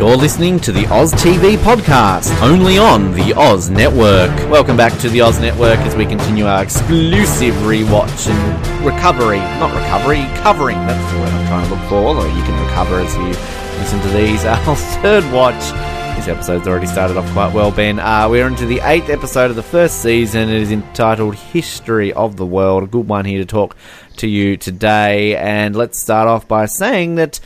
You're listening to the Oz TV podcast, only on the Oz Network. Welcome back to the Oz Network as we continue our exclusive rewatch and recovery, not recovery, covering. That's the word I'm trying to look for. Or you can recover as you listen to these. Our third watch. This episode's already started off quite well, Ben. Uh, we're into the eighth episode of the first season. It is entitled History of the World. A good one here to talk to you today. And let's start off by saying that.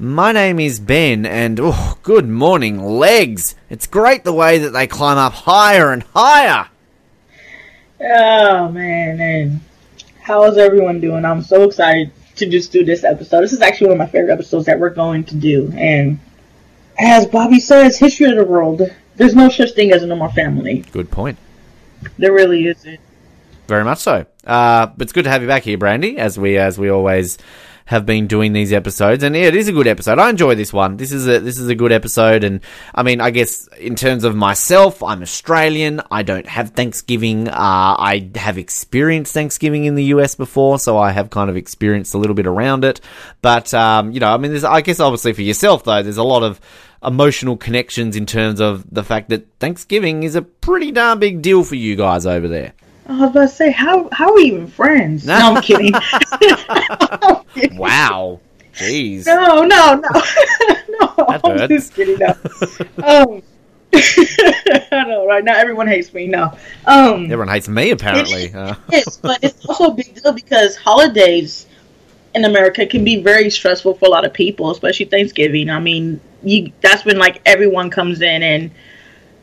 My name is Ben, and oh, good morning, legs. It's great the way that they climb up higher and higher. Oh man. How is everyone doing? I'm so excited to just do this episode. This is actually one of my favorite episodes that we're going to do. And as Bobby says, history of the world. There's no such thing as a normal family. Good point. There really isn't. Very much so. Uh, but it's good to have you back here, Brandy, as we as we always have been doing these episodes, and yeah, it is a good episode. I enjoy this one. This is a this is a good episode, and I mean, I guess in terms of myself, I'm Australian. I don't have Thanksgiving. Uh, I have experienced Thanksgiving in the US before, so I have kind of experienced a little bit around it. But um, you know, I mean, there's I guess obviously for yourself though, there's a lot of emotional connections in terms of the fact that Thanksgiving is a pretty darn big deal for you guys over there. I was about to say, how how are we even friends? No, I'm kidding. I'm kidding. Wow. Jeez. No, no, no, no. That I'm hurts. just kidding. No. Um, I know, right now everyone hates me. No, um, Everyone hates me apparently. Uh, Yes, but it's also a big deal because holidays in America can be very stressful for a lot of people, especially Thanksgiving. I mean, you that's when like everyone comes in and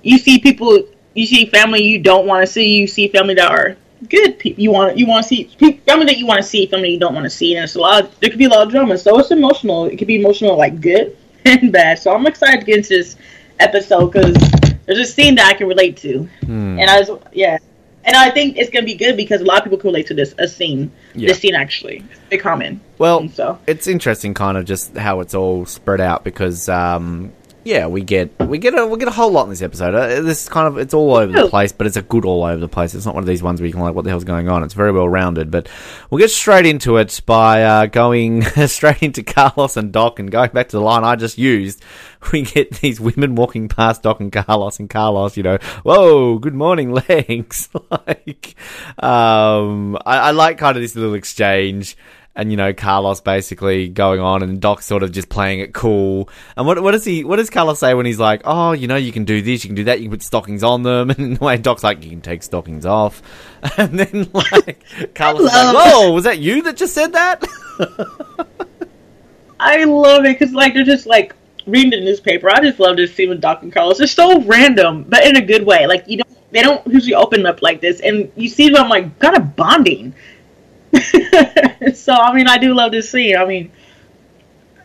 you see people, you see family you don't want to see, you see family that are good people you want you want to see family that you want to see, family you don't want to see, and it's a lot. Of, there could be a lot of drama, so it's emotional. It could be emotional like good and bad. So I'm excited to get into this episode because there's a scene that I can relate to, hmm. and I was yeah. And I think it's gonna be good because a lot of people can relate to this a scene. Yeah. This scene actually, it's common. Well, And so it's interesting, kind of just how it's all spread out because, um, yeah, we get we get a we get a whole lot in this episode. Uh, this is kind of it's all over the place, but it's a good all over the place. It's not one of these ones where you can like, what the hell's going on? It's very well rounded. But we'll get straight into it by uh, going straight into Carlos and Doc and going back to the line I just used. We get these women walking past Doc and Carlos, and Carlos, you know, whoa, good morning, legs. like, um, I, I like kind of this little exchange and you know Carlos basically going on and Doc sort of just playing it cool. And what what does he what does Carlos say when he's like, "Oh, you know, you can do this, you can do that, you can put stockings on them." And the way Doc's like, "You can take stockings off." And then like Carlos is like, "Whoa, was that you that just said that?" I love it because like they're just like reading the newspaper. I just love to see with Doc and Carlos. They're so random, but in a good way. Like you don't, they don't usually open up like this, and you see them like kind of bonding. so I mean, I do love this scene. I mean,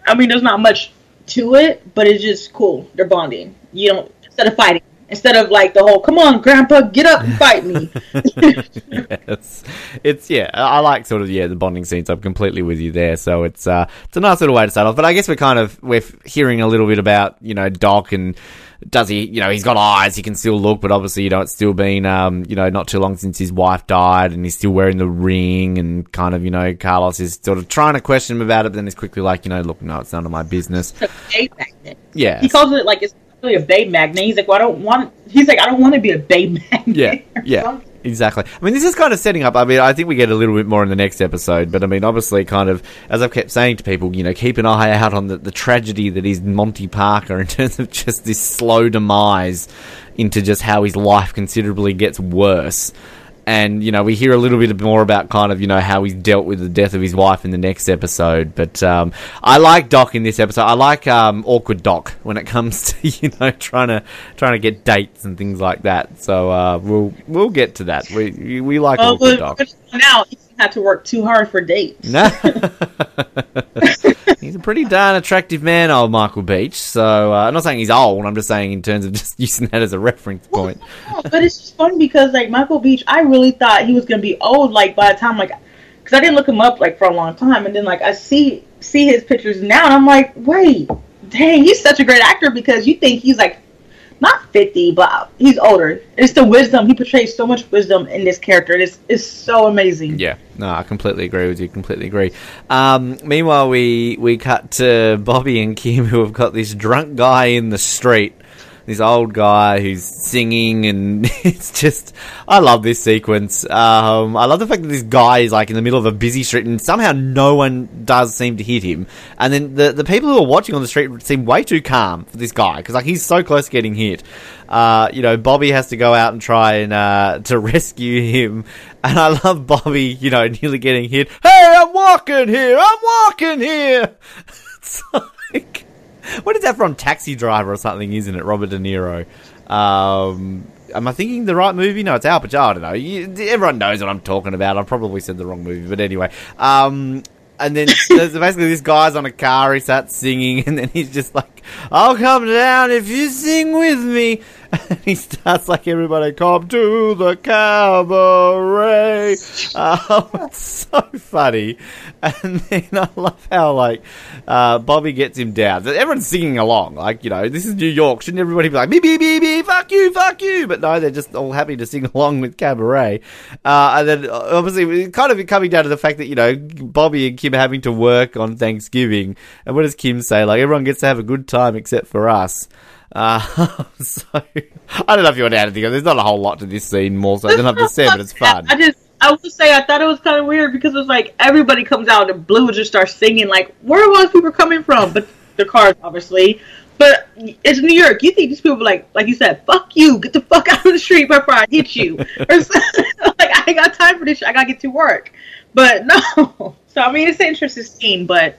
I mean, there's not much to it, but it's just cool. They're bonding. You don't instead of fighting. Instead of like the whole, come on, Grandpa, get up and fight me. yes. It's yeah, I I like sort of yeah the bonding scenes. I'm completely with you there. So it's uh it's a nice little way to start off. But I guess we're kind of we're hearing a little bit about you know Doc and does he you know he's got eyes he can still look but obviously you know it's still been um you know not too long since his wife died and he's still wearing the ring and kind of you know Carlos is sort of trying to question him about it but then he's quickly like you know look no it's none of my business It's a babe magnet. yeah He calls it like it's really a babe magnet. He's like, well, I don't want. He's like, I don't want to be a babe magnet. Yeah, yeah, something. Exactly. I mean, this is kind of setting up. I mean, I think we get a little bit more in the next episode, but I mean, obviously, kind of as I've kept saying to people, you know, keep an eye out on the, the tragedy that is Monte Parker in terms of just this slow demise into just how his life considerably gets worse. And you know, we hear a little bit more about kind of you know how he's dealt with the death of his wife in the next episode. But um, I like Doc in this episode. I like um, awkward Doc when it comes to you know trying to trying to get dates and things like that. So uh, we'll we'll get to that. We we like Well, awkward Doc. now he had to work too hard for dates. No. he's a pretty darn attractive man, old Michael Beach. So uh, I'm not saying he's old. I'm just saying in terms of just using that as a reference point. No, but it's just fun because like Michael Beach, I really thought he was gonna be old. Like by the time like, because I didn't look him up like for a long time, and then like I see see his pictures now, and I'm like, wait, dang, he's such a great actor because you think he's like not 50, but he's older. It's the wisdom. He portrays so much wisdom in this character. It's, it's so amazing. Yeah, no, I completely agree with you. Completely agree. Um, meanwhile, we we cut to Bobby and Kim, who have got this drunk guy in the street this old guy who's singing, and it's just I love this sequence. Um, I love the fact that this guy is like in the middle of a busy street, and somehow no one does seem to hit him. And then the the people who are watching on the street seem way too calm for this guy because like he's so close to getting hit. Uh, you know, Bobby has to go out and try and uh, to rescue him, and I love Bobby. You know, nearly getting hit. Hey, I'm walking here. I'm walking here. it's like what is that from? Taxi Driver or something, isn't it? Robert De Niro. Um, am I thinking the right movie? No, it's Al Pacino. I don't know. You, everyone knows what I'm talking about. I probably said the wrong movie, but anyway. Um, and then basically this guy's on a car. He starts singing, and then he's just like, "I'll come down if you sing with me." And he starts like everybody, "Come to the cabaret." Oh, it's so funny. And then I love how like uh, Bobby gets him down. Everyone's singing along, like you know, this is New York. Shouldn't everybody be like, "Beep beep beep beep, fuck you, fuck you"? But no, they're just all happy to sing along with cabaret. Uh, and then obviously, kind of coming down to the fact that you know Bobby and Kim are having to work on Thanksgiving. And what does Kim say? Like everyone gets to have a good time except for us. Uh, so I don't know if you want to add anything. There's not a whole lot to this scene more so than I've just said, but it's fun. I just I would say I thought it was kind of weird because it was like everybody comes out and Blue just starts singing like where are all these people coming from? But the cars obviously. But it's New York. You think these people like like you said, fuck you, get the fuck out of the street before I hit you. or like I ain't got time for this shit. I gotta get to work. But no. So I mean it's an interesting scene, but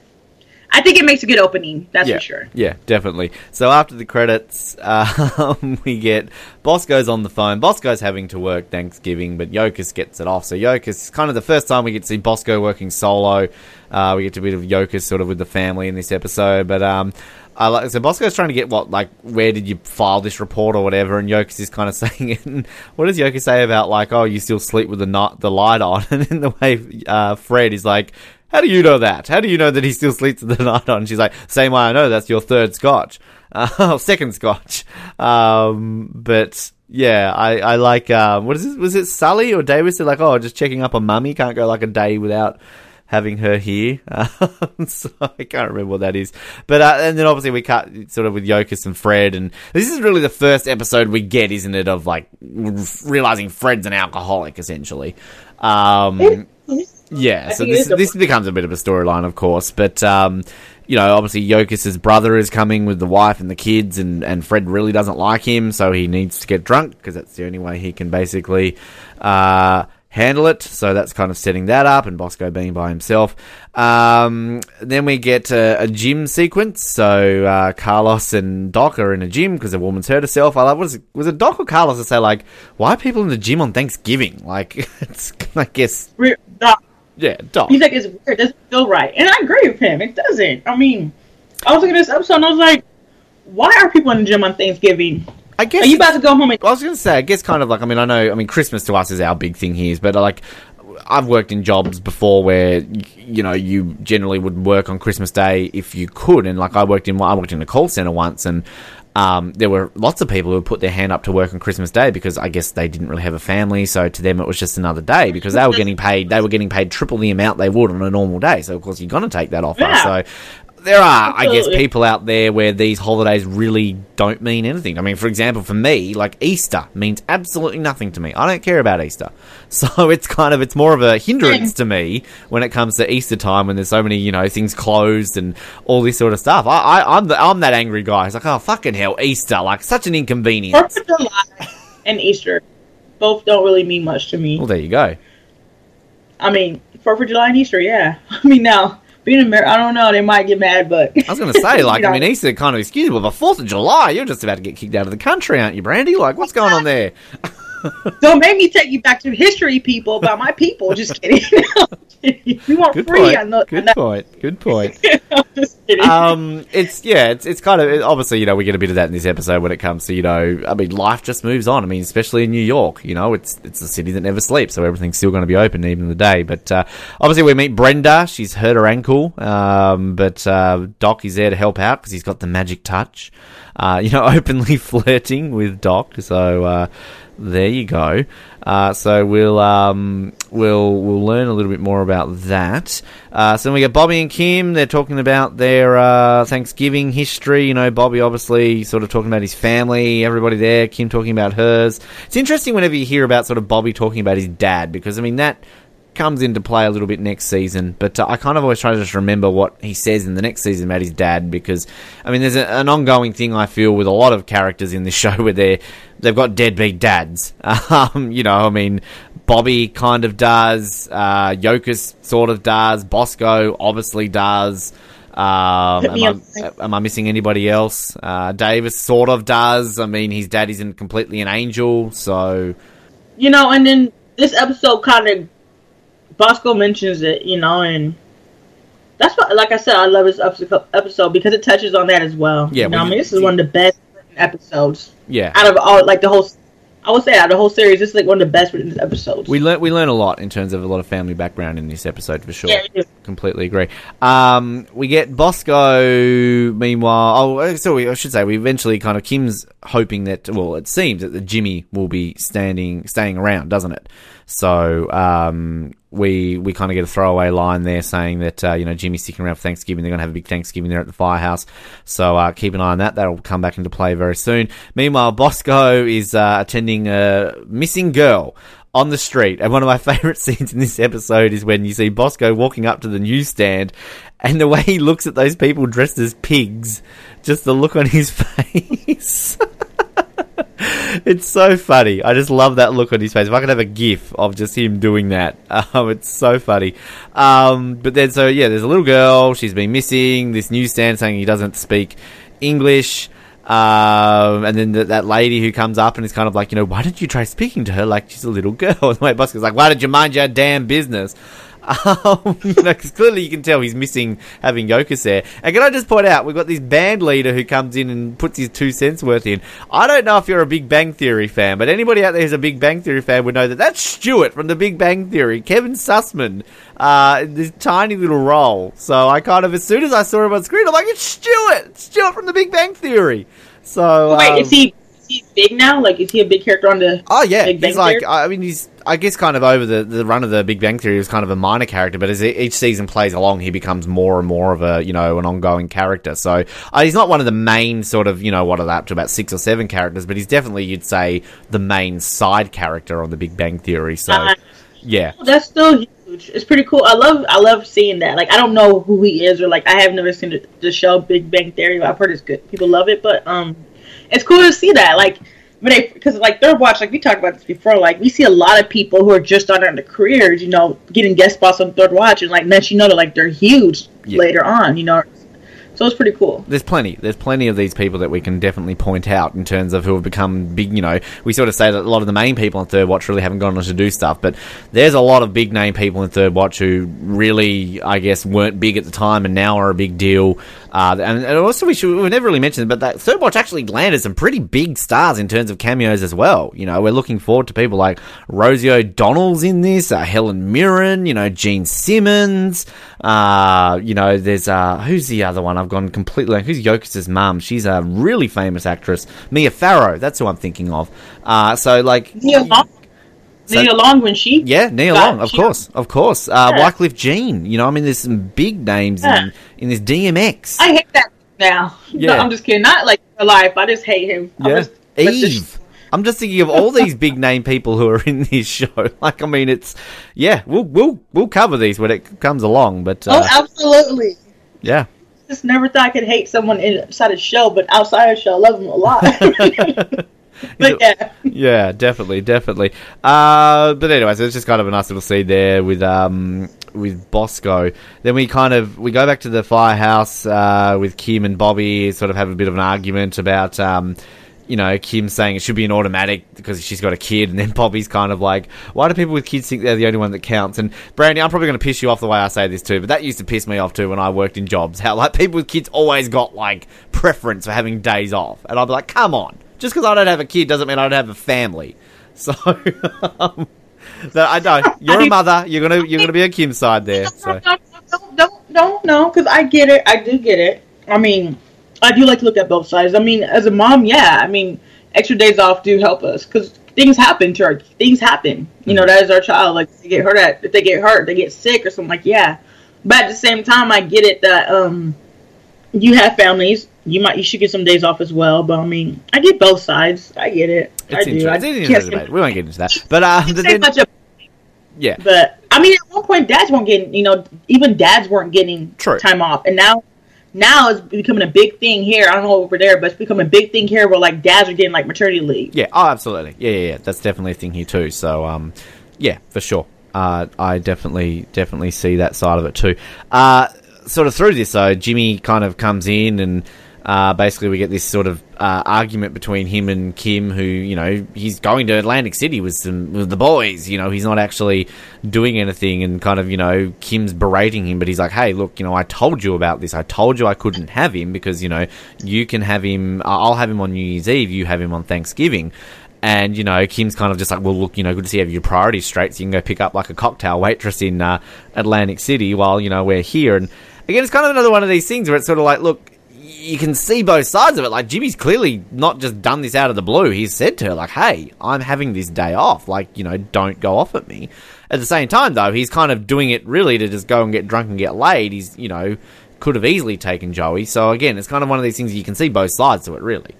I think it makes a good opening. That's yeah, for sure. Yeah, definitely. So after the credits, um, we get Bosco's on the phone. Bosco's having to work Thanksgiving, but Yokas gets it off. So Yokas, kind of the first time we get to see Bosco working solo. Uh, we get to a bit of Yokas sort of with the family in this episode, but um, I like so Bosco's trying to get what like where did you file this report or whatever, and Yokas is kind of saying it. And what does Yokas say about like oh you still sleep with the night the light on? And in the way uh, Fred is like how do you know that? How do you know that he still sleeps the night on? She's like, same way I know that's your third scotch. Uh, second scotch. Um, but yeah, I, I like, um, what is it? Was it Sully or Davis? They're like, oh, just checking up on mummy. Can't go like a day without having her here. Um, so I can't remember what that is. But, uh, and then obviously we cut sort of with Yokas and Fred. And this is really the first episode we get, isn't it? Of like realizing Fred's an alcoholic, essentially. Um, yeah, so this this becomes a bit of a storyline, of course, but um, you know, obviously Yokas's brother is coming with the wife and the kids, and, and Fred really doesn't like him, so he needs to get drunk because that's the only way he can basically uh, handle it. So that's kind of setting that up, and Bosco being by himself. Um, then we get a, a gym sequence. So uh, Carlos and Doc are in a gym because a woman's hurt herself. I love was it, was it Doc or Carlos to say like, why are people in the gym on Thanksgiving? Like, it's I guess. Doc yeah, Doc. He's like, it's weird. It doesn't feel right. And I agree with him. It doesn't. I mean, I was looking at this episode and I was like, why are people in the gym on Thanksgiving? I guess. Are you about to go home? And- I was going to say, I guess kind of like, I mean, I know, I mean, Christmas to us is our big thing here, but like, I've worked in jobs before where you know you generally would work on Christmas Day if you could, and like I worked in I worked in a call center once, and um, there were lots of people who put their hand up to work on Christmas Day because I guess they didn't really have a family, so to them it was just another day because they were getting paid. They were getting paid triple the amount they would on a normal day. So of course you're going to take that offer. Yeah. So there are, Absolutely. I guess, people out there where these holidays really don't mean anything. I mean, for example, for me, like Easter means absolutely nothing to me. I don't care about Easter, so it's kind of it's more of a hindrance to me when it comes to Easter time when there's so many you know things closed and all this sort of stuff. I, I I'm the, I'm that angry guy. It's like oh fucking hell, Easter, like such an inconvenience. Fourth of July and Easter both don't really mean much to me. Well, there you go. I mean, Fourth of July and Easter, yeah. I mean now being American, I don't know. They might get mad, but I was going to say, like, I mean, Easter kind of excusable, but Fourth of July, you're just about to get kicked out of the country, aren't you, Brandy? Like, what's going on there? Don't make me take you back to history, people, about my people. Just kidding. we want Good free. Point. Good point. Good point. um, it's yeah, it's it's kind of it, obviously you know we get a bit of that in this episode when it comes to you know I mean life just moves on. I mean especially in New York, you know it's it's a city that never sleeps, so everything's still going to be open even in the day. But uh, obviously we meet Brenda. She's hurt her ankle, um, but uh, Doc is there to help out because he's got the magic touch. Uh, you know, openly flirting with Doc. So uh, there you go. Uh, so we'll um, we'll we'll learn a little bit more about that. Uh, so then we get Bobby and Kim. They're talking about their uh, Thanksgiving history. You know, Bobby obviously sort of talking about his family, everybody there. Kim talking about hers. It's interesting whenever you hear about sort of Bobby talking about his dad because I mean that comes into play a little bit next season. But uh, I kind of always try to just remember what he says in the next season about his dad because, I mean, there's a, an ongoing thing I feel with a lot of characters in this show where they they've got deadbeat dads. Um, you know, I mean, Bobby kind of does, uh, sort of does, Bosco obviously does. Um, am, I, am, I, missing anybody else? Uh, Davis sort of does. I mean, his dad isn't completely an angel, so. You know, and then this episode kind of Bosco mentions it, you know, and that's what, like I said, I love this episode because it touches on that as well. Yeah, you know, I mean, this is one of the best episodes. Yeah, out of all, like the whole I would say out of the whole series, this is like one of the best written episodes. We learn we learn a lot in terms of a lot of family background in this episode for sure. Yeah, completely agree. Um, we get Bosco. Meanwhile, oh, uh, so we, I should say we eventually kind of Kim's hoping that well, it seems that the Jimmy will be standing staying around, doesn't it? So um, we we kind of get a throwaway line there saying that uh, you know Jimmy's sticking around for Thanksgiving. They're going to have a big Thanksgiving there at the firehouse. So uh, keep an eye on that. That'll come back into play very soon. Meanwhile, Bosco is uh, attending a missing girl on the street. And one of my favourite scenes in this episode is when you see Bosco walking up to the newsstand and the way he looks at those people dressed as pigs, just the look on his face. it's so funny. I just love that look on his face. If I could have a GIF of just him doing that, um, it's so funny. Um, but then, so yeah, there's a little girl. She's been missing. This newsstand saying he doesn't speak English. Um, and then the, that lady who comes up and is kind of like, you know, why don't you try speaking to her like she's a little girl? And my boss goes like, why don't you mind your damn business? Um, you know, because clearly you can tell he's missing having Yokas there. And can I just point out, we've got this band leader who comes in and puts his two cents worth in. I don't know if you're a Big Bang Theory fan, but anybody out there who's a Big Bang Theory fan would know that that's Stewart from the Big Bang Theory, Kevin Sussman, uh, this tiny little role. So I kind of, as soon as I saw him on screen, I'm like, it's Stewart! Stewart from the Big Bang Theory. So wait, um, is he he big now? Like, is he a big character on the? Oh yeah, he's like. Theory? I mean, he's I guess kind of over the, the run of the Big Bang Theory, he was kind of a minor character, but as each season plays along, he becomes more and more of a you know an ongoing character. So uh, he's not one of the main sort of you know what are they up to about six or seven characters, but he's definitely you'd say the main side character on the Big Bang Theory. So uh, yeah, that's still huge. It's pretty cool. I love I love seeing that. Like I don't know who he is or like I have never seen the, the show Big Bang Theory. I've heard it's good. People love it, but um, it's cool to see that. Like because like third watch, like we talked about this before, like we see a lot of people who are just starting their careers, you know, getting guest spots on third watch, and like then you know that like they're huge yeah. later on, you know, so it's pretty cool. There's plenty. There's plenty of these people that we can definitely point out in terms of who have become big. You know, we sort of say that a lot of the main people in Third Watch really haven't gone on to do stuff, but there's a lot of big name people in Third Watch who really, I guess, weren't big at the time and now are a big deal. Uh, and, and, also, we should we never really mentioned, but that Third Watch actually landed some pretty big stars in terms of cameos as well. You know, we're looking forward to people like Rosie O'Donnell's in this, uh, Helen Mirren, you know, Gene Simmons. Uh, you know, there's uh, who's the other one? I've gone completely. Who's Yokas' mum? She's a really famous actress. Mia Farrow. That's who I'm thinking of. Uh, so like. Nia Long. So, Long when she. Yeah, Nia Long, of course, of course. Uh, yeah. Wyclef Jean. You know, I mean, there's some big names yeah. in in this DMX. I hate that now. Yeah, no, I'm just kidding. Not like real life. I just hate him. Yeah. Just, Eve. I'm just thinking of all these big name people who are in this show. Like, I mean, it's yeah, we'll we'll we'll cover these when it comes along. But uh, oh, absolutely. Yeah. Just never thought I could hate someone inside a show, but outside a show, I love them a lot. but yeah, yeah, definitely, definitely. Uh, but anyway, so it's just kind of a nice little scene there with um with Bosco. Then we kind of we go back to the firehouse uh, with Kim and Bobby, sort of have a bit of an argument about um you know, Kim saying it should be an automatic because she's got a kid, and then Bobby's kind of like, why do people with kids think they're the only one that counts? And Brandy, I'm probably going to piss you off the way I say this too, but that used to piss me off too when I worked in jobs. How like people with kids always got like preference for having days off, and I'd be like, come on, just because I don't have a kid doesn't mean I don't have a family. So. um, that I know you're a mother. You're gonna you're gonna be a Kim side there. So. Don't don't don't no, because I get it. I do get it. I mean, I do like to look at both sides. I mean, as a mom, yeah. I mean, extra days off do help us because things happen to our things happen. You know, that is our child. Like they get hurt at if they get hurt, they get sick or something. Like yeah, but at the same time, I get it that um, you have families. You might you should get some days off as well. But I mean, I get both sides. I get it. It's I do. I interesting. can't It's debate. We won't get into that. But uh, can't but say then, much of- yeah, But I mean, at one point, dads weren't getting. You know, even dads weren't getting True. time off, and now. Now it's becoming a big thing here. I don't know over there, but it's becoming a big thing here where like dads are getting like maternity leave. yeah. Oh, absolutely. Yeah, yeah, yeah. That's definitely a thing here too. So, um, yeah, for sure. Uh, I definitely definitely see that side of it too. Uh, sort of through this though, Jimmy kind of comes in and. Uh, basically, we get this sort of uh, argument between him and Kim, who you know he's going to Atlantic City with some with the boys. You know, he's not actually doing anything, and kind of you know Kim's berating him, but he's like, "Hey, look, you know, I told you about this. I told you I couldn't have him because you know you can have him. I'll have him on New Year's Eve. You have him on Thanksgiving." And you know, Kim's kind of just like, well, look, you know, good to see you have your priorities straight, so you can go pick up like a cocktail waitress in uh, Atlantic City while you know we're here. And again, it's kind of another one of these things where it's sort of like, look, you can see both sides of it. Like Jimmy's clearly not just done this out of the blue. He's said to her, like, "Hey, I'm having this day off. Like, you know, don't go off at me." At the same time, though, he's kind of doing it really to just go and get drunk and get laid. He's, you know, could have easily taken Joey. So again, it's kind of one of these things you can see both sides to it, really.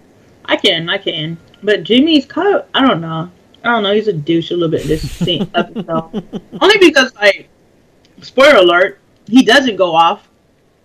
I can, I can. But Jimmy's kind of, I don't know. I don't know. He's a douche a little bit in this scene episode. Only because, like, spoiler alert, he doesn't go off,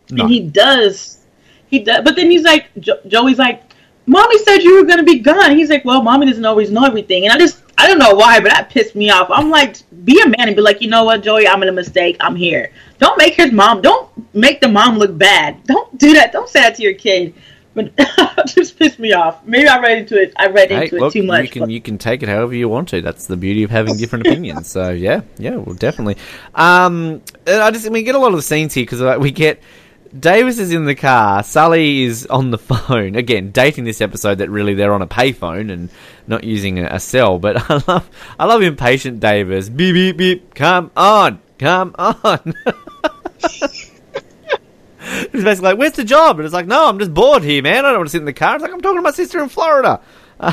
No. and he does, he does. But then he's like, jo- Joey's like, "Mommy said you were gonna be gone." He's like, "Well, mommy doesn't always know everything," and I just, I don't know why, but that pissed me off. I'm like, be a man and be like, you know what, Joey, I'm in a mistake. I'm here. Don't make his mom. Don't make the mom look bad. Don't do that. Don't say that to your kid. But just pissed me off. Maybe I read into it. I read Hey, into look, it too much. you can but- you can take it however you want to. That's the beauty of having different opinions. So yeah, yeah, well, definitely. Um, I just we get a lot of the scenes here because uh, we get Davis is in the car, Sully is on the phone again, dating this episode that really they're on a payphone and not using a, a cell. But I love I love impatient Davis. Beep beep beep. Come on, come on. It's basically like, where's the job? And it's like, no, I'm just bored here, man. I don't want to sit in the car. It's like, I'm talking to my sister in Florida. I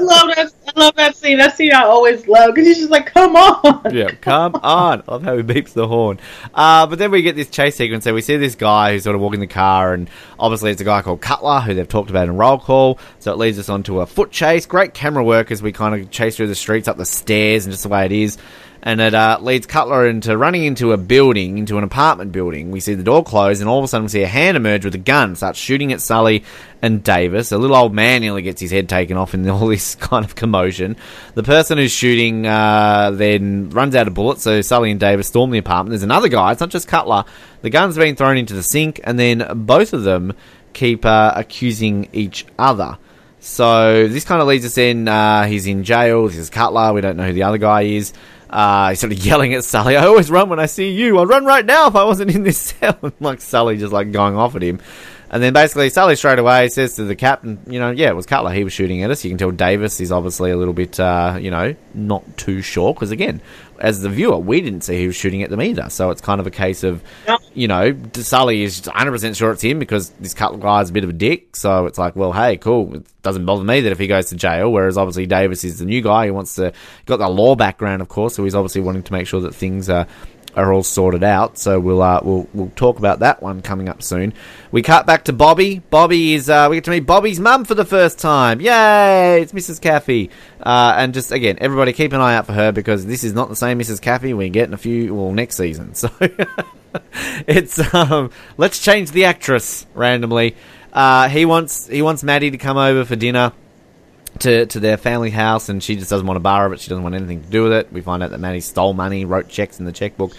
love that. I love that scene. That scene I always love because he's just like, "Come on." yeah, come on. I love how he beeps the horn. Uh, but then we get this chase sequence. So we see this guy who's sort of walking the car, and obviously it's a guy called Cutler who they've talked about in roll call. So it leads us onto a foot chase. Great camera work as we kind of chase through the streets, up the stairs, and just the way it is. And it uh, leads Cutler into running into a building, into an apartment building. We see the door close, and all of a sudden we see a hand emerge with a gun, starts shooting at Sully and Davis. A little old man nearly gets his head taken off in all this kind of commotion. The person who's shooting uh, then runs out of bullets, so Sully and Davis storm the apartment. There's another guy, it's not just Cutler. The gun's been thrown into the sink, and then both of them keep uh, accusing each other. So this kind of leads us in. Uh, he's in jail. This is Cutler. We don't know who the other guy is. Uh, he's sort of yelling at Sully. I always run when I see you. I'd run right now if I wasn't in this cell. And, like Sully just like going off at him. And then basically Sully straight away says to the captain, you know, yeah, it was Cutler. He was shooting at us. You can tell Davis is obviously a little bit, uh, you know, not too sure because again, as the viewer, we didn't see he was shooting at them either. So it's kind of a case of, you know, Sully is 100% sure it's him because this Cutler guy's a bit of a dick. So it's like, well, hey, cool. It doesn't bother me that if he goes to jail, whereas obviously Davis is the new guy. He wants to, got the law background, of course, so he's obviously wanting to make sure that things are. Are all sorted out, so we'll uh, we'll we'll talk about that one coming up soon. We cut back to Bobby. Bobby is uh, we get to meet Bobby's mum for the first time. Yay! It's Mrs. Caffey, uh, and just again, everybody keep an eye out for her because this is not the same Mrs. Caffey we get in a few well next season. So it's um, let's change the actress randomly. Uh, he wants he wants Maddie to come over for dinner to to their family house, and she just doesn't want to borrow it. She doesn't want anything to do with it. We find out that Maddie stole money, wrote checks in the checkbook.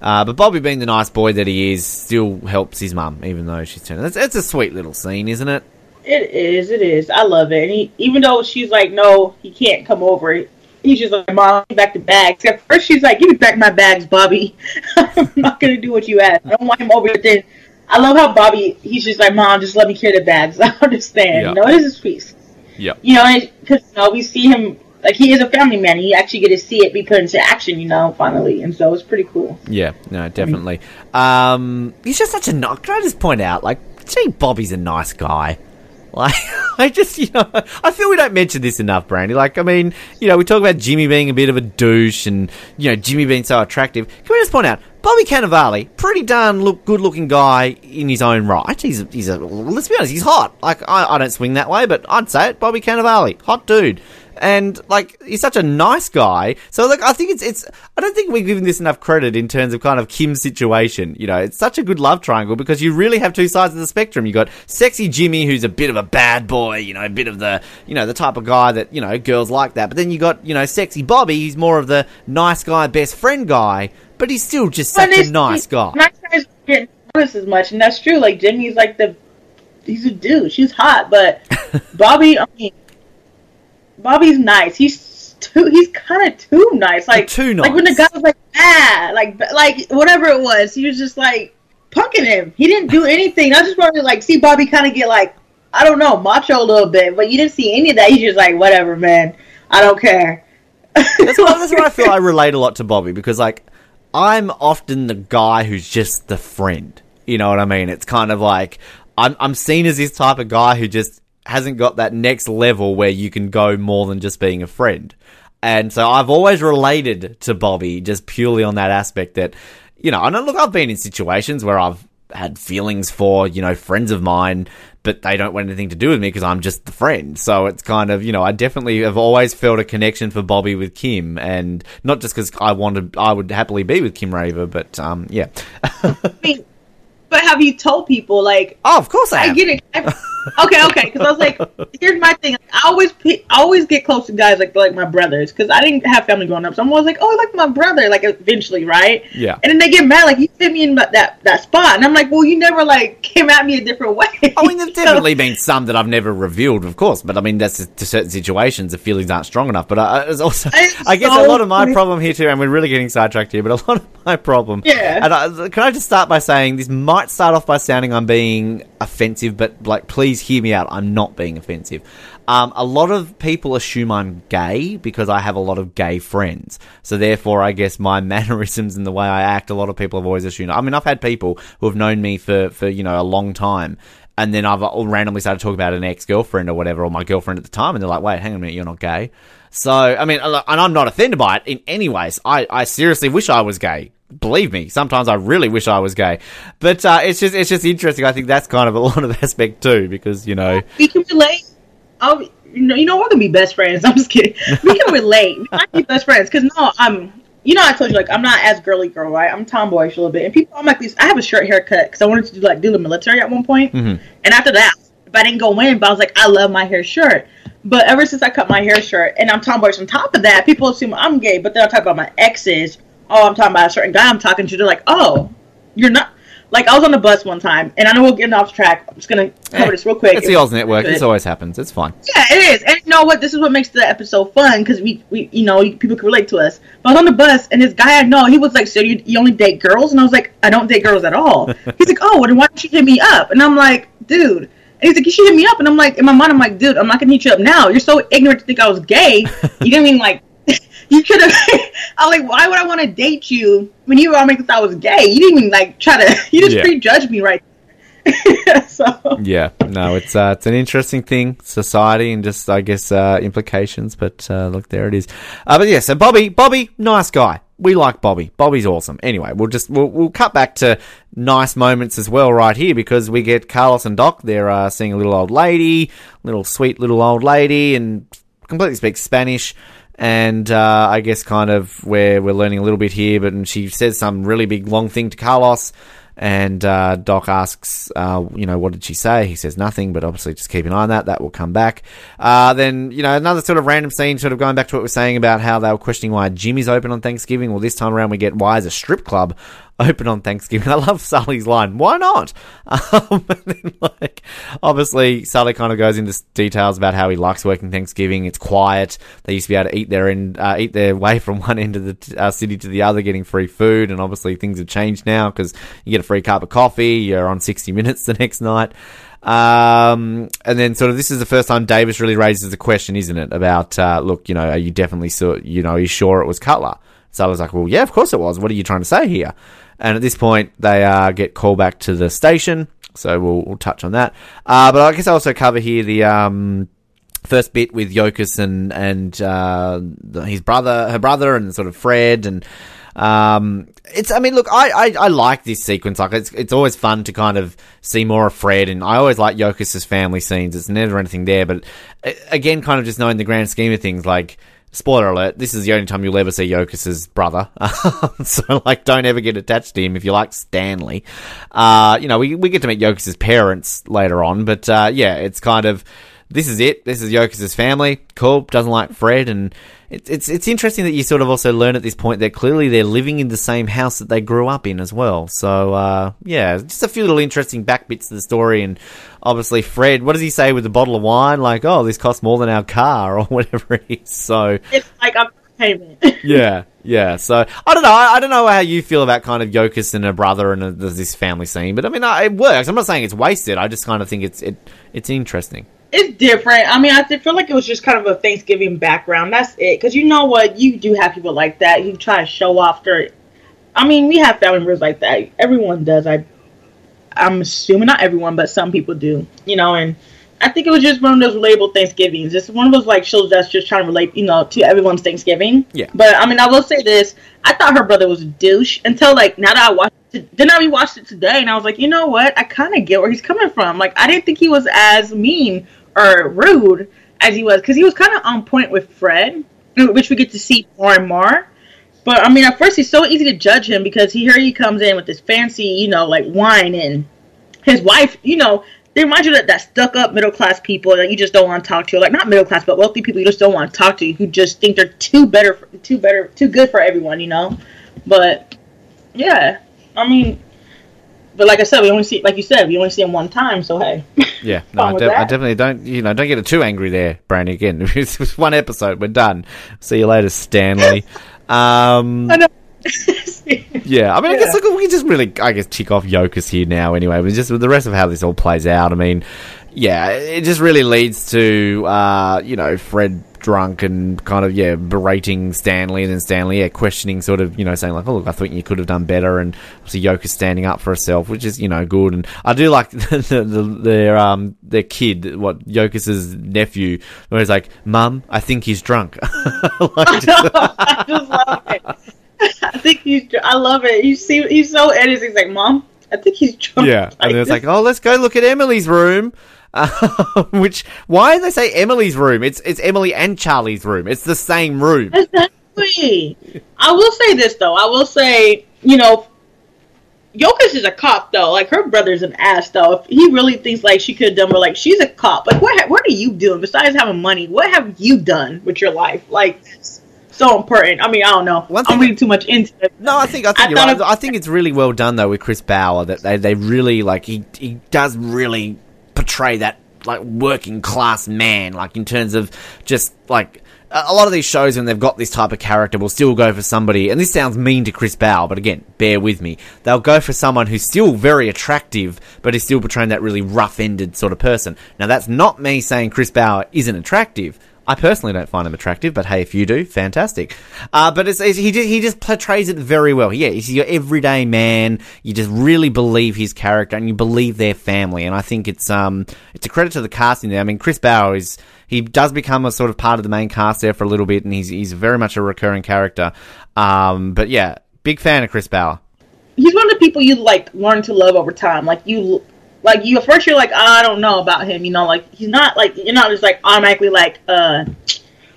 Uh, but Bobby, being the nice boy that he is, still helps his mum, even though she's turning. It's, it's a sweet little scene, isn't it? It is. It is. I love it. And he, even though she's like, no, he can't come over. He's just like, mom, give me back the bags. At first, she's like, give me back my bags, Bobby. I'm not gonna do what you ask. I don't want him over. But then, I love how Bobby. He's just like, mom, just let me carry the bags. I understand. Yeah. You know, it is piece. Yeah. You know, because you know we see him like he is a family man. You actually get to see it be put into action. You know, finally, and so it's pretty cool. Yeah, no, definitely. Um, he's just such a nice. Can I just point out, like, gee, Bobby's a nice guy. Like, I just, you know, I feel we don't mention this enough, Brandy. Like, I mean, you know, we talk about Jimmy being a bit of a douche and, you know, Jimmy being so attractive. Can we just point out, Bobby Cannavale, pretty darn look, good looking guy in his own right. He's, he's a, let's be honest, he's hot. Like, I, I don't swing that way, but I'd say it. Bobby Cannavale, hot dude and like he's such a nice guy. So like I think it's it's I don't think we're giving this enough credit in terms of kind of Kim's situation. You know, it's such a good love triangle because you really have two sides of the spectrum. You got sexy Jimmy who's a bit of a bad boy, you know, a bit of the you know the type of guy that you know girls like that. But then you got you know sexy Bobby, he's more of the nice guy, best friend guy, but he's still just such a nice guy. Nice guys get noticed as much, and that's true. Like Jimmy's like the he's a dude. She's hot, but Bobby, I mean, Bobby's nice. He's too. He's kind of too nice. Like Too nice. Like when the guy was like ah, like like whatever it was, he was just like punking him. He didn't do anything. I just wanted to like see Bobby kind of get like I don't know macho a little bit, but you didn't see any of that. He's just like whatever, man. I don't care. That's what, that's what I feel I relate a lot to Bobby because like I'm often the guy who's just the friend. You know what I mean? It's kind of like I'm I'm seen as this type of guy who just hasn't got that next level where you can go more than just being a friend. And so I've always related to Bobby just purely on that aspect that you know, and look I've been in situations where I've had feelings for, you know, friends of mine, but they don't want anything to do with me because I'm just the friend. So it's kind of, you know, I definitely have always felt a connection for Bobby with Kim, and not just because I wanted, I would happily be with Kim Raver, but um, yeah. I but have you told people like oh, of course I, I have. get it. I, okay, okay. Because I was like, here's my thing. I always, I always get close to guys like like my brothers because I didn't have family growing up. So I'm always like, oh, I like my brother. Like eventually, right? Yeah. And then they get mad, like you fit me in that that, that spot, and I'm like, well, you never like came at me a different way. I mean, there's So- definitely been some that I've never revealed, of course, but I mean, that's to certain situations, the feelings aren't strong enough. But uh, it's also, It's I guess, so a lot of my problem here too, and we're really getting sidetracked here, but a lot of my problem. Yeah. And I, can I just start by saying this might start off by sounding I'm being offensive, but like, please hear me out. I'm not being offensive. Um, a lot of people assume I'm gay because I have a lot of gay friends. So therefore, I guess my mannerisms and the way I act, a lot of people have always assumed. I mean, I've had people who have known me for, for, you know, a long time. And then I've randomly started talking about an ex-girlfriend or whatever, or my girlfriend at the time. And they're like, wait, hang on a minute, you're not gay. So, I mean, and I'm not offended by it in any ways. I, I seriously wish I was gay. Believe me, sometimes I really wish I was gay. But, uh, it's just, it's just interesting. I think that's kind of a lot of aspect too, because, you know, we can relate. Oh, you know, you know, we're gonna be best friends. I'm just kidding. We can relate. We might be best friends because no, I'm. You know, I told you like I'm not as girly girl, right? I'm tomboyish a little bit, and people I'm like these. I have a short haircut because I wanted to do like do the military at one point, Mhm. and after that, if I didn't go in, but I was like, I love my hair short. But ever since I cut my hair short, and I'm tomboyish on top of that, people assume I'm gay. But then I talk about my exes. Oh, I'm talking about a certain guy I'm talking to. They're like, oh, you're not. Like I was on the bus one time, and I know we're getting off track. I'm just gonna cover Eh, this real quick. it's the Oz Network. Good. This always happens. It's fun. Yeah, it is. And you know what? This is what makes the episode fun because we, we, you know, people can relate to us. But I was on the bus, and this guy I know, he was like, "So you, you only date girls?" And I was like, "I don't date girls at all." He's like, "Oh, well, then why don't you hit me up?" And I'm like, "Dude." And he's like, "You should hit me up." And I'm like, in my mind, I'm like, "Dude, I'm not gonna hit you up now. You're so ignorant to think I was gay. You didn't even like." You could have. I was like, why would I want to date you when you were all making I was gay? You didn't even like try to. You just Yeah. prejudged me right. so Yeah, no, it's uh, it's an interesting thing, society, and just I guess uh, implications. But uh, look, there it is. Uh, but yeah, so Bobby, Bobby, nice guy. We like Bobby. Bobby's awesome. Anyway, we'll just we'll, we'll cut back to nice moments as well right here because we get Carlos and Doc. They're uh, seeing a little old lady, little sweet little old lady, and completely speaks Spanish. And uh, I guess kind of where we're learning a little bit here, but she says some really big long thing to Carlos. And uh, Doc asks, uh, you know, what did she say? He says nothing, but obviously just keep an eye on that. That will come back. Uh, then, you know, another sort of random scene, sort of going back to what we are saying about how they were questioning why Jimmy's open on Thanksgiving. Well, this time around we get why is a strip club open on Thanksgiving. I love Sully's line. Why not? Um, and then, like, obviously, Sully kind of goes into details about how he likes working Thanksgiving. It's quiet. They used to be able to eat their end, uh, eat their way from one end of the uh, city to the other, getting free food. And obviously, things have changed now because you get a free cup of coffee. You're on 60 Minutes the next night. Um, and then sort of this is the first time Davis really raises the question, isn't it? About, uh, look, you know, are you definitely, so, you know, are you sure it was Cutler? Was like, well, yeah, of course it was. What are you trying to say here? And at this point, they uh, get called back to the station. So we'll, we'll touch on that. Uh, but I guess I also cover here the um, first bit with Yokas and and uh, his brother, her brother, and sort of Fred and. Um, it's, I mean, look, I, I, I, like this sequence. Like, it's, it's always fun to kind of see more of Fred, and I always like Yokas' family scenes. It's never anything there, but again, kind of just knowing the grand scheme of things, like, spoiler alert, this is the only time you'll ever see Yokas' brother. so, like, don't ever get attached to him if you like Stanley. Uh, you know, we, we get to meet Yokas' parents later on, but, uh, yeah, it's kind of, this is it. This is Yokas' family. Cool. Doesn't like Fred. And it's, it's, it's interesting that you sort of also learn at this point that clearly they're living in the same house that they grew up in as well. So, uh, yeah, just a few little interesting back bits of the story. And obviously, Fred, what does he say with the bottle of wine? Like, oh, this costs more than our car or whatever it is. So, it's like a payment. yeah. Yeah, so I don't know. I, I, don't know how you feel about kind of Yokas and her brother and uh, this family scene, but I mean, it works. I'm not saying it's wasted. I just kind of think it's it it's interesting it's different. I mean, I feel like it was just kind of a Thanksgiving background. That's it. Because you know what, you do have people like that who try to show off their. I mean, we have family members like that. Everyone does. I, I'm assuming not everyone, but some people do. You know, and I think it was just one of those relatable Thanksgivings. It's one of those like shows that's just trying to relate, you know, to everyone's Thanksgiving. Yeah. But I mean, I will say this: I thought her brother was a douche until like now that I watched it. Then I rewatched it today, and I was like, you know what? I kind of get where he's coming from. Like, I didn't think he was as mean or rude as he was because he was kind of on point with Fred, which we get to see more and more. But I mean, at first he's so easy to judge him because he here he comes in with this fancy, you know, like wine and his wife, you know, they remind you that that stuck up middle class people that you just don't want to talk to, like not middle class but wealthy people you just don't want to talk to, who just think they're too better, for, too better, too good for everyone, you know. But yeah, I mean, but like I said, we only see, like you said, we only see him one time. So hey, yeah, no, I, de- I, definitely don't. You know, don't get it too angry there, Brandy. Again, it's one episode. We're done. See you later, Stanley. Um, I know. yeah, I mean, I guess look, we can just really, I guess, tick off Yokas here now. Anyway, but just with the rest of how this all plays out, I mean, yeah, it just really leads to, uh, you know, Fred drunk and kind of yeah berating Stanley and then Stanley yeah questioning sort of you know saying like oh look I thought you could have done better. And obviously Yoka standing up for herself which is you know good. And I do like the, the, their um their kid what Yokas's nephew where he's like mum I think he's drunk. Like, I just love it. I think he's I love it. You see he's so edgy he's like mom I think he's drunk. Yeah. And then it's like oh let's go look at Emily's room Um, which why do they say Emily's room? It's it's Emily and Charlie's room. It's the same room. Exactly. I will say this though. I will say, you know, Yokas is a cop though. Like her brother's an ass though. If he really thinks like she could have done, but like she's a cop. Like what? What are you doing besides having money? What have you done with your life? Like so important. I mean, I don't know. One I'm reading too much into it. No, I think I think I, right. I think it's really well done though with Chris Bauer that they, they really like he he does really portray that like working class man, like in terms of just like a lot of these shows when they've got this type of character will still go for somebody, and this sounds mean to Chris Bauer, but again, bear with me. They'll go for someone who's still very attractive, but is still portraying that really rough-ended sort of person. Now, that's not me saying Chris Bauer isn't attractive. I personally don't find him attractive, but hey, if you do, fantastic. Uh, but it's, it's, he just, he just portrays it very well. Yeah, he's your everyday man. You just really believe his character and you believe their family. And I think it's um it's a credit to the casting there. I mean, Chris Bauer is he does become a sort of part of the main cast there for a little bit, and he's he's very much a recurring character. Um, but yeah, big fan of Chris Bauer. He's one of the people you like learn to love over time. Like you like you at first you're like oh, I don't know about him, you know, like he's not like you're not just like automatically like uh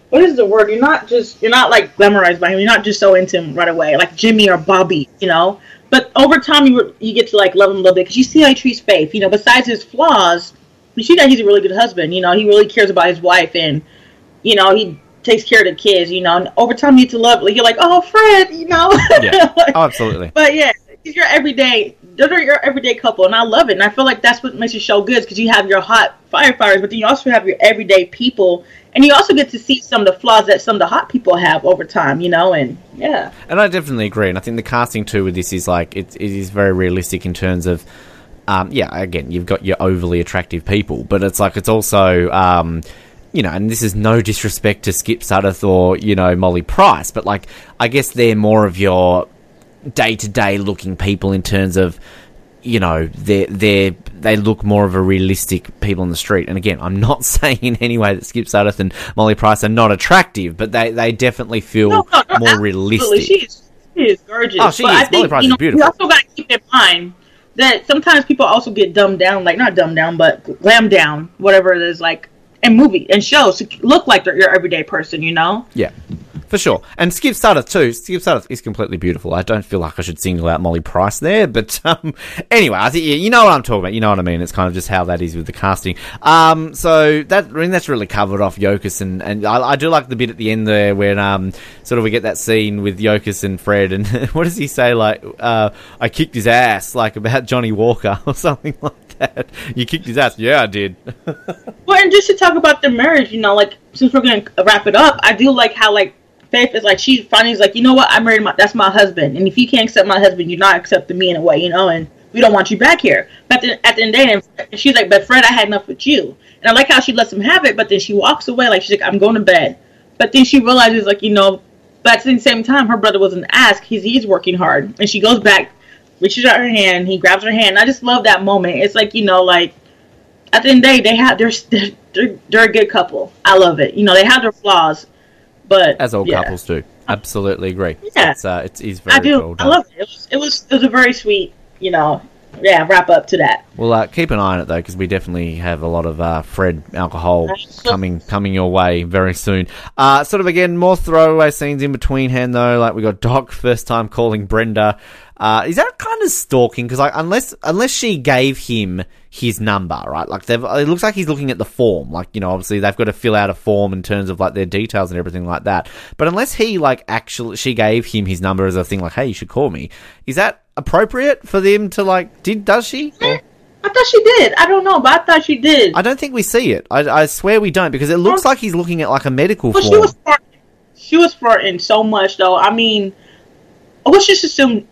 what is the word? You're not just you're not like glamorized by him. You're not just so into him right away, like Jimmy or Bobby, you know. But over time, you you get to like love him a little bit because you see how he treats Faith. You know, besides his flaws, you see that he's a really good husband. You know, he really cares about his wife, and you know he takes care of the kids. You know, and over time, you get to love. Like, you're like, oh, Fred, you know. Yeah. like, oh, absolutely. But yeah, he's you're everyday. Those are your everyday couple, and I love it. And I feel like that's what makes your show good, because you have your hot firefighters, but then you also have your everyday people, and you also get to see some of the flaws that some of the hot people have over time. You know, and yeah. And I definitely agree. And I think the casting too with this is like it, it is very realistic in terms of. Um, yeah, again, you've got your overly attractive people, but it's like it's also um, you know, and this is no disrespect to Skip Sudduth or, you know, Molly Price, but like, I guess they're more of your day to day looking people in terms of, you know, they they they look more of a realistic people on the street. And again, I'm not saying in any way that Skip Sudduth and Molly Price are not attractive, but they, they definitely feel no, no, no, more realistic. She is, she is gorgeous. Oh, she but is. I think, Molly Price you know, is beautiful. You also got to keep in mind that sometimes people also get dumbed down, like not dumbed down, but glam down, whatever it is, like and movie and shows look like they're your everyday person, you know? Yeah. For sure. And Skip Sudduth too. Skip Sudduth is completely beautiful. I don't feel like I should single out Molly Price there, but um, anyway, I think you know what I'm talking about. You know what I mean. It's kind of just how that is with the casting. Um, so that I mean that's really covered off Yokas and and I, I do like the bit at the end there when um sort of we get that scene with Yokas and Fred and what does he say like uh, I kicked his ass like about Johnny Walker or something like that. You kicked his ass. Yeah, I did. well, and just to talk about the marriage, you know, like since we're gonna wrap it up, I do like how like Faith is like she finally is like, you know what, I married my that's my husband, and if you can't accept my husband, you're not accepting me in a way, you know, and we don't want you back here. But at the, at the end of the day, and she's like, but Fred, I had enough with you, and I like how she lets him have it, but then she walks away like she's like, I'm going to bed, but then she realizes like, you know, but at the same time, her brother wasn't asked. He's he's working hard, and she goes back reaches out her hand. He grabs her hand. I just love that moment. It's like you know, like at the end of the day, they have they're they're, they're a good couple. I love it. You know, they have their flaws, but as all yeah. couples do. Absolutely agree. Yeah, it's uh, it's, it's very. I do. I love it. It was, it was it was a very sweet. You know, yeah, wrap up to that. Well, uh, keep an eye on it though, because we definitely have a lot of uh, Fred alcohol coming coming your way very soon. Uh, sort of again, more throwaway scenes in between hand though. Like we got Doc first time calling Brenda. Uh, is that kind of stalking? Because like unless unless she gave him his number, right? Like it looks like he's looking at the form. Like you know, obviously they've got to fill out a form in terms of like their details and everything like that. But unless he like actually she gave him his number as a thing, like hey, you should call me. Is that appropriate for them to like? Did does she? Or? I thought she did. I don't know, but I thought she did. I don't think we see it. I, I swear we don't because it looks like he's looking at like a medical well, form. She was flirting. She was flirting so much though. I mean, let's just assume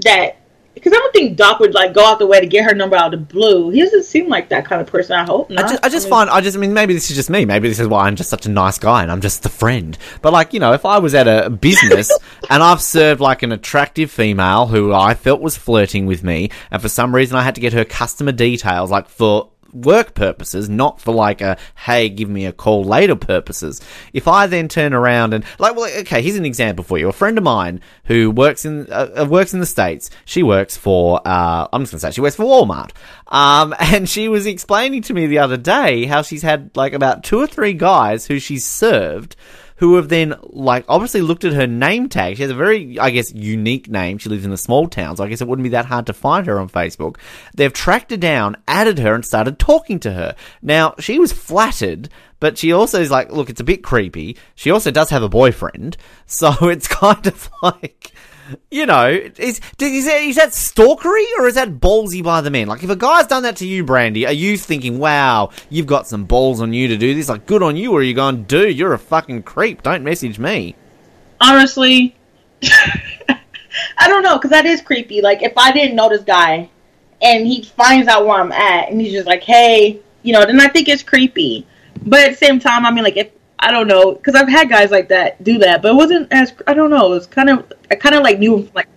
that because I don't think Doc would like go out the way to get her number out of the blue. He doesn't seem like that kind of person. I hope not. I just, I just I mean, find I just I mean maybe this is just me. Maybe this is why I'm just such a nice guy and I'm just the friend. But like you know, if I was at a business and I've served like an attractive female who I felt was flirting with me, and for some reason I had to get her customer details, like for work purposes, not for like a hey, give me a call later purposes. If I then turn around and like, well, okay, here's an example for you. A friend of mine who works in uh, uh works in the states. She works for uh, I'm just gonna say she works for Walmart. Um, and she was explaining to me the other day how she's had like about two or three guys who she's served who have then, like, obviously looked at her name tag. She has a very, I guess, unique name. She lives in a small town, so I guess it wouldn't be that hard to find her on Facebook. They've tracked her down, added her, and started talking to her. Now, she was flattered, but she also is like, look, it's a bit creepy. She also does have a boyfriend, so it's kind of like you know, is, is, that, is that stalkery or is that ballsy by the men? Like, if a guy's done that to you, Brandy, are you thinking, wow, you've got some balls on you to do this? Like, good on you, or are you going, dude, you're a fucking creep, don't message me? Honestly, I don't know, because that is creepy. Like, if I didn't know this guy and he finds out where I'm at and he's just like, hey, you know, then I think it's creepy. But at the same time, I mean, like, if I don't know, because I've had guys like that do that, but it wasn't as I don't know. It was kind of I kind of like knew like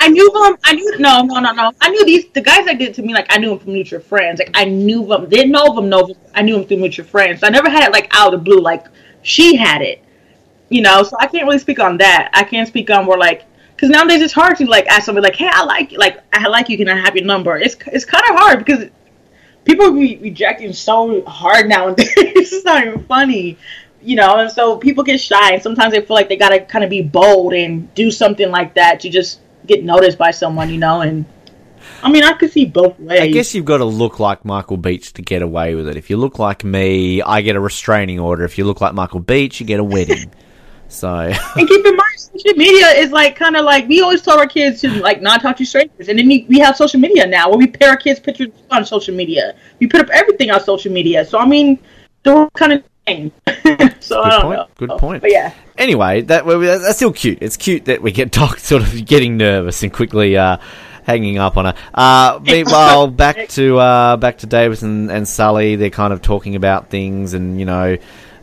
I knew them. I knew no, no, no, no. I knew these the guys that did it to me like I knew them from mutual friends. Like I knew them, didn't know them, No. I knew them through mutual friends. So I never had it like out of the blue. Like she had it, you know. So I can't really speak on that. I can't speak on where like because nowadays it's hard to like ask somebody like, hey, I like you. like I like you. Can I have your number? It's it's kind of hard because people be rejecting so hard nowadays. it's not even funny you know, and so people get shy, and sometimes they feel like they gotta kind of be bold and do something like that to just get noticed by someone, you know. And I mean, I could see both ways. I guess you've got to look like Michael Beach to get away with it. If you look like me, I get a restraining order. If you look like Michael Beach, you get a wedding. So and keep in mind, social media is like kind of like we always told our kids to like not talk to strangers, and then we, we have social media now where we pair our kids' pictures on social media. We put up everything on social media. So I mean, the kind of thing. so Good I don't point. know. Good point. But yeah, anyway, that well, that's still cute. It's cute that we get Doc sort of getting nervous and quickly uh, hanging up on her. Uh, meanwhile, back to uh, back to Davis and, and Sully. They're kind of talking about things, and you know,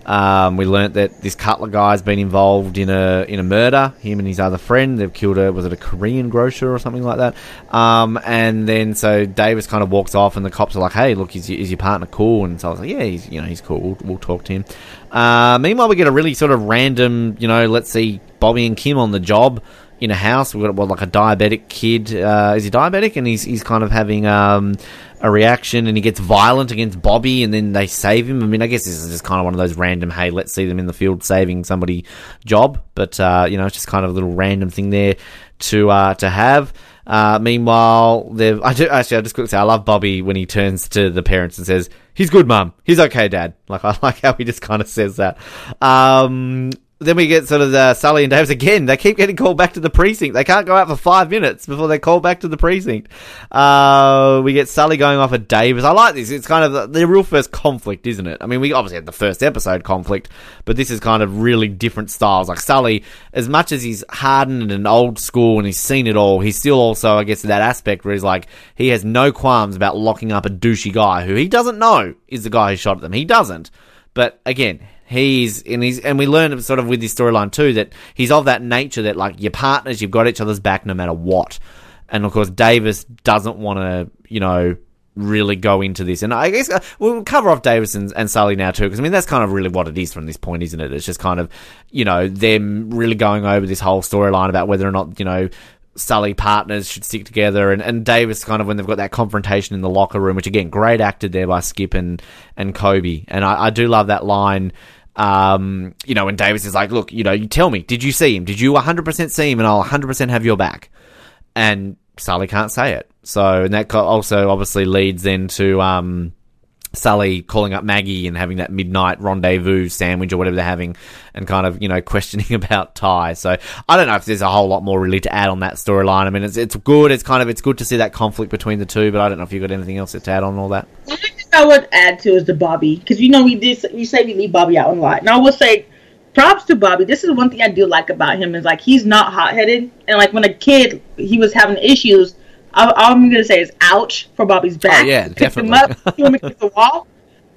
um, we learnt that this Cutler guy's been involved in a in a murder. Him and his other friend. They've killed a was it a Korean grocer or something like that. Um, and then so Davis kind of walks off, and the cops are like, "Hey, look, is, your- is your partner cool?" And so I was like, "Yeah, he's you know he's cool. We'll, we'll talk to him." Uh, meanwhile, we get a really sort of random, you know, let's see Bobby and Kim on the job in a house. We've got what, like a diabetic kid. Uh, is he diabetic? And he's he's kind of having um, a reaction, and he gets violent against Bobby, and then they save him. I mean, I guess this is just kind of one of those random, hey, let's see them in the field saving somebody job. But uh, you know, it's just kind of a little random thing there to uh, to have. Uh, meanwhile, they've I do, actually I just quickly say I love Bobby when he turns to the parents and says, "He's good, mum. He's okay, dad." Like I like how he just kind of says that. Um, then we get sort of the Sully and Davis again. They keep getting called back to the precinct. They can't go out for five minutes before they call back to the precinct. Uh, we get Sully going off at Davis. I like this. It's kind of the, the real first conflict, isn't it? I mean, we obviously had the first episode conflict, but this is kind of really different styles. Like Sully, as much as he's hardened and old school and he's seen it all, he's still also, I guess, that aspect where he's like, he has no qualms about locking up a douchey guy who he doesn't know is the guy who shot at them. He doesn't. But again, he's and he's and we learn sort of with this storyline too that he's of that nature that like your partners, you've got each other's back no matter what. And of course, Davis doesn't want to, you know, really go into this. And I guess uh, we'll cover off Davis and, and Sully now too, because I mean that's kind of really what it is from this point, isn't it? It's just kind of, you know, them really going over this whole storyline about whether or not, you know. Sully partners should stick together, and, and Davis kind of when they've got that confrontation in the locker room, which again, great acted there by Skip and and Coby, and I, I do love that line. Um, you know, when Davis is like, "Look, you know, you tell me, did you see him? Did you 100% see him, and I'll 100% have your back?" And Sully can't say it, so and that also obviously leads then to um, Sully calling up Maggie and having that midnight rendezvous sandwich or whatever they're having, and kind of you know questioning about Ty. So I don't know if there's a whole lot more really to add on that storyline. I mean, it's it's good. It's kind of it's good to see that conflict between the two, but I don't know if you've got anything else to add on all that. The only thing I would add to is the Bobby because you know we did we say we leave Bobby out a lot, and I will say props to Bobby. This is one thing I do like about him is like he's not hot headed, and like when a kid he was having issues. All all I'm gonna say is ouch for Bobby's oh, back. Oh, yeah, Picked him up, threw him against the wall.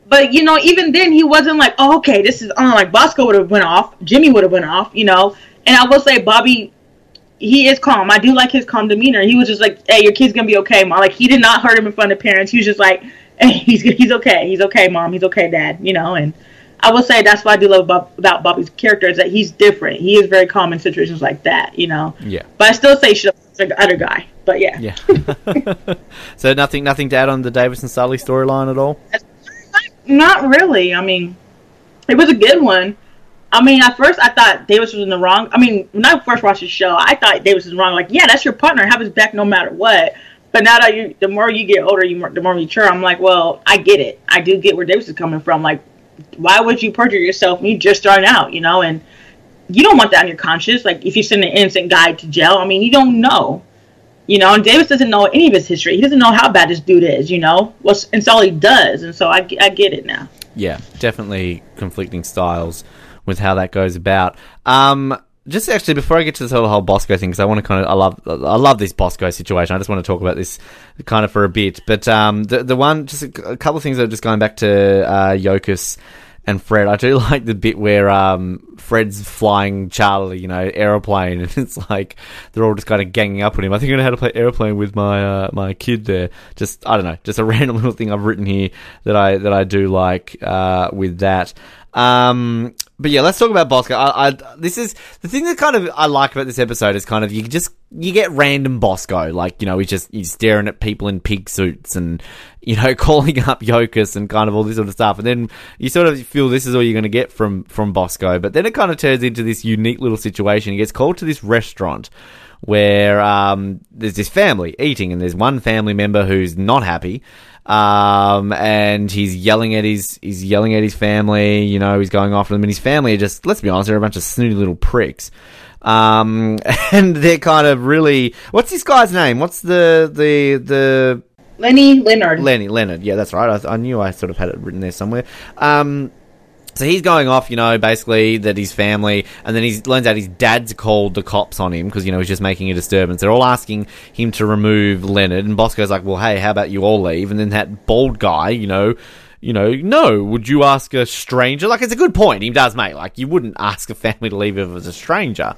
But you know, even then, he wasn't like, "Oh, okay, this is on." Like Bosco would have went off, Jimmy would have went off, you know. And I will say, Bobby, he is calm. I do like his calm demeanor. He was just like, "Hey, your kid's gonna be okay, mom." Like he did not hurt him in front of parents. He was just like, "Hey, he's he's okay. He's okay, mom. He's okay, dad." You know. And I will say that's what I do love about, about Bobby's character is that he's different. He is very calm in situations like that. You know. Yeah. But I still say she's the other guy. But yeah. Yeah. so nothing, nothing to add on the Davis and Sully storyline at all. Not really. I mean, it was a good one. I mean, at first I thought Davis was in the wrong. I mean, when I first watched the show, I thought Davis was wrong. Like, yeah, that's your partner. Have his back no matter what. But now that you, the more you get older, you more, the more mature. I'm like, well, I get it. I do get where Davis is coming from. Like, why would you perjure yourself when you just starting out, you know? And you don't want that on your conscience. Like, if you send an innocent guy to jail, I mean, you don't know. You know, and Davis doesn't know any of his history. He doesn't know how bad this dude is, you know? Well, and so he does. And so I, I get it now. Yeah, definitely conflicting styles with how that goes about. Um, just actually before I get to this whole, whole Bosco thing, because I want to kind of I love I love this Bosco situation. I just want to talk about this kind of for a bit. But um, the the one just a, a couple of things are just going back to uh, Yokas and Fred. I do like the bit where um, Fred's flying Charlie, you know, aeroplane, and it's like they're all just kind of ganging up on him. I think I know how to play airplane with my uh, my kid there. Just I don't know, just a random little thing I've written here that I that I do like uh, with that. Um, but yeah, let's talk about Bosco. I, I, this is the thing that kind of I like about this episode is kind of you just you get random Bosco, like you know he's just he's staring at people in pig suits and you know calling up Yokas and kind of all this sort of stuff, and then you sort of feel this is all you're going to get from from Bosco, but then it kind of turns into this unique little situation. He gets called to this restaurant where um, there's this family eating, and there's one family member who's not happy. Um, and he's yelling at his, he's yelling at his family, you know, he's going after them, and his family are just, let's be honest, they're a bunch of snooty little pricks. Um, and they're kind of really, what's this guy's name? What's the, the, the, Lenny Leonard. Lenny Leonard, yeah, that's right. I, I knew I sort of had it written there somewhere. Um, so he's going off, you know, basically that his family, and then he learns out his dad's called the cops on him because you know he's just making a disturbance. They're all asking him to remove Leonard, and Bosco's like, "Well, hey, how about you all leave?" And then that bald guy, you know, you know, no, would you ask a stranger? Like, it's a good point. He does make like you wouldn't ask a family to leave if it was a stranger.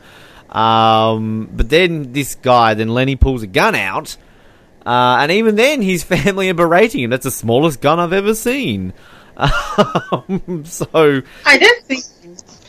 Um, but then this guy, then Lenny pulls a gun out, uh, and even then his family are berating him. That's the smallest gun I've ever seen. Um, so I did think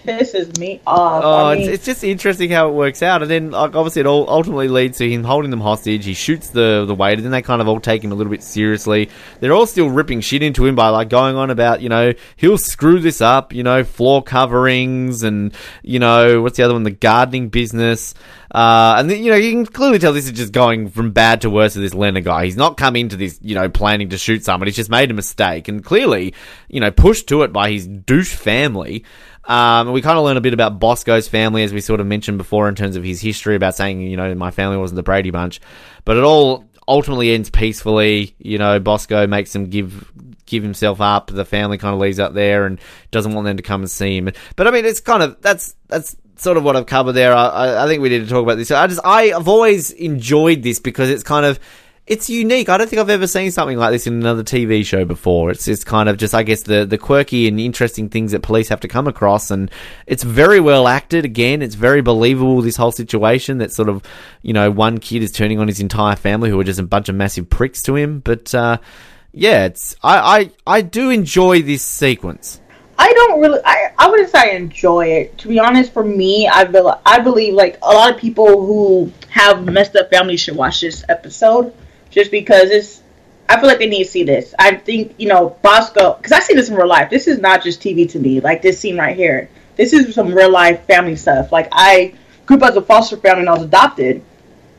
pisses me off. Oh, I mean, it's, it's just interesting how it works out, and then like obviously it all ultimately leads to him holding them hostage. He shoots the the waiter, then they kind of all take him a little bit seriously. They're all still ripping shit into him by like going on about you know he'll screw this up, you know floor coverings and you know what's the other one, the gardening business. Uh, and then, you know, you can clearly tell this is just going from bad to worse with this Leonard guy. He's not come into this, you know, planning to shoot someone. He's just made a mistake and clearly, you know, pushed to it by his douche family. Um, we kind of learn a bit about Bosco's family, as we sort of mentioned before, in terms of his history about saying, you know, my family wasn't the Brady Bunch. But it all ultimately ends peacefully. You know, Bosco makes him give give himself up. The family kind of leaves up there and doesn't want them to come and see him. But I mean, it's kind of that's that's sort of what I've covered there. I, I think we need to talk about this. I just I've always enjoyed this because it's kind of it's unique. I don't think I've ever seen something like this in another TV show before. It's it's kind of just I guess the the quirky and interesting things that police have to come across, and it's very well acted. Again, it's very believable. This whole situation that sort of you know one kid is turning on his entire family who are just a bunch of massive pricks to him. But uh, yeah, it's I, I I do enjoy this sequence. I don't really. I, I wouldn't say I enjoy it. To be honest, for me, I feel I believe like a lot of people who have messed up families should watch this episode, just because it's. I feel like they need to see this. I think you know Bosco because I see this in real life. This is not just TV to me. Like this scene right here. This is some real life family stuff. Like I grew up as a foster family and I was adopted,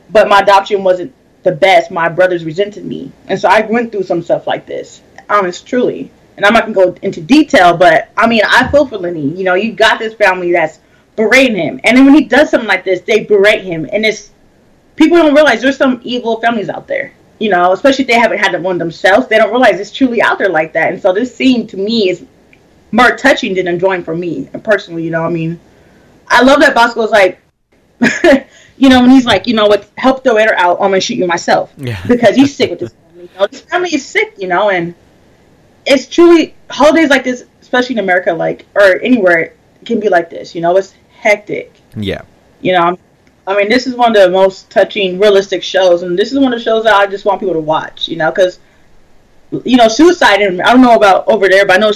but my adoption wasn't the best. My brothers resented me, and so I went through some stuff like this. Honest, truly and I'm not gonna go into detail, but I mean, I feel for Lenny. You know, you got this family that's berating him, and then when he does something like this, they berate him, and it's people don't realize there's some evil families out there. You know, especially if they haven't had one themselves, they don't realize it's truly out there like that. And so this scene to me is more touching than enjoying for me, and personally, you know, I mean, I love that Bosco's like. you know, when he's like, you know what, help the waiter out, I'm gonna shoot you myself. Yeah. Because he's sick with this family. You know, this family is sick, you know, and it's truly holidays like this, especially in America, like or anywhere, can be like this. You know, it's hectic. Yeah. You know, I mean, this is one of the most touching, realistic shows, and this is one of the shows that I just want people to watch. You know, because you know, suicide. And I don't know about over there, but I know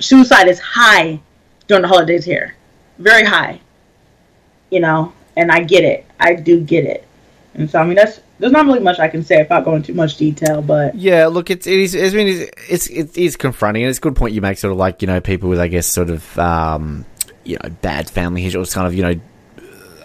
suicide is high during the holidays here, very high. You know, and I get it. I do get it. And so, I mean, that's there's not really much I can say without going too much detail, but yeah, look, it's it is. I mean, it's it's, it is confronting, and it's a good point you make. Sort of like you know, people with I guess sort of um, you know bad family history, or kind of you know.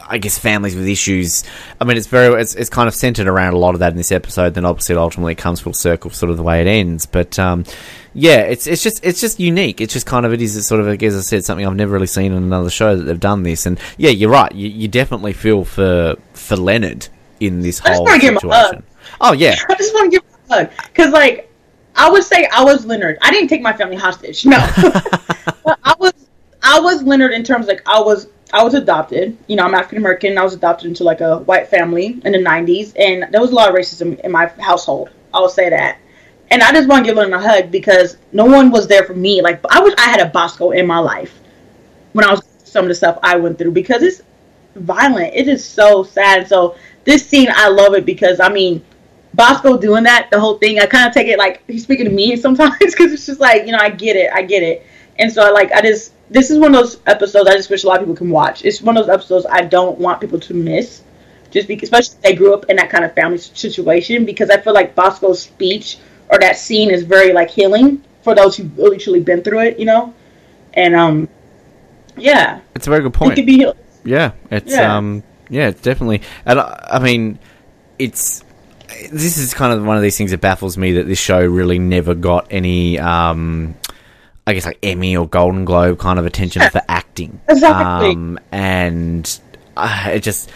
I guess families with issues. I mean, it's very, it's, it's kind of centered around a lot of that in this episode. Then obviously, it ultimately comes full circle, sort of the way it ends. But um, yeah, it's it's just it's just unique. It's just kind of it is sort of, as I said, something I've never really seen in another show that they've done this. And yeah, you're right. You, you definitely feel for for Leonard in this I just whole give him a situation. hug. Oh yeah, I just want to give him a hug because, like, I would say I was Leonard. I didn't take my family hostage. No, but I was I was Leonard in terms like I was I was adopted. You know, I'm African American. I was adopted into like a white family in the '90s, and there was a lot of racism in my household. I will say that. And I just want to give Leonard a hug because no one was there for me. Like I wish I had a Bosco in my life when I was some of the stuff I went through because it's violent. It is so sad. So this scene, I love it because I mean, Bosco doing that, the whole thing, I kind of take it like he's speaking to me sometimes because it's just like you know, I get it, I get it, and so I like I just this is one of those episodes I just wish a lot of people can watch. It's one of those episodes I don't want people to miss, just because especially if they grew up in that kind of family situation because I feel like Bosco's speech or that scene is very like healing for those who really truly been through it, you know, and um, yeah, it's a very good it point. could be healed. Yeah, it's Yeah. um Yeah, it's definitely. And I, I mean, it's this is kind of one of these things that baffles me that this show really never got any. Um, I guess like Emmy or Golden Globe kind of attention for acting. Exactly. Um, and uh, it just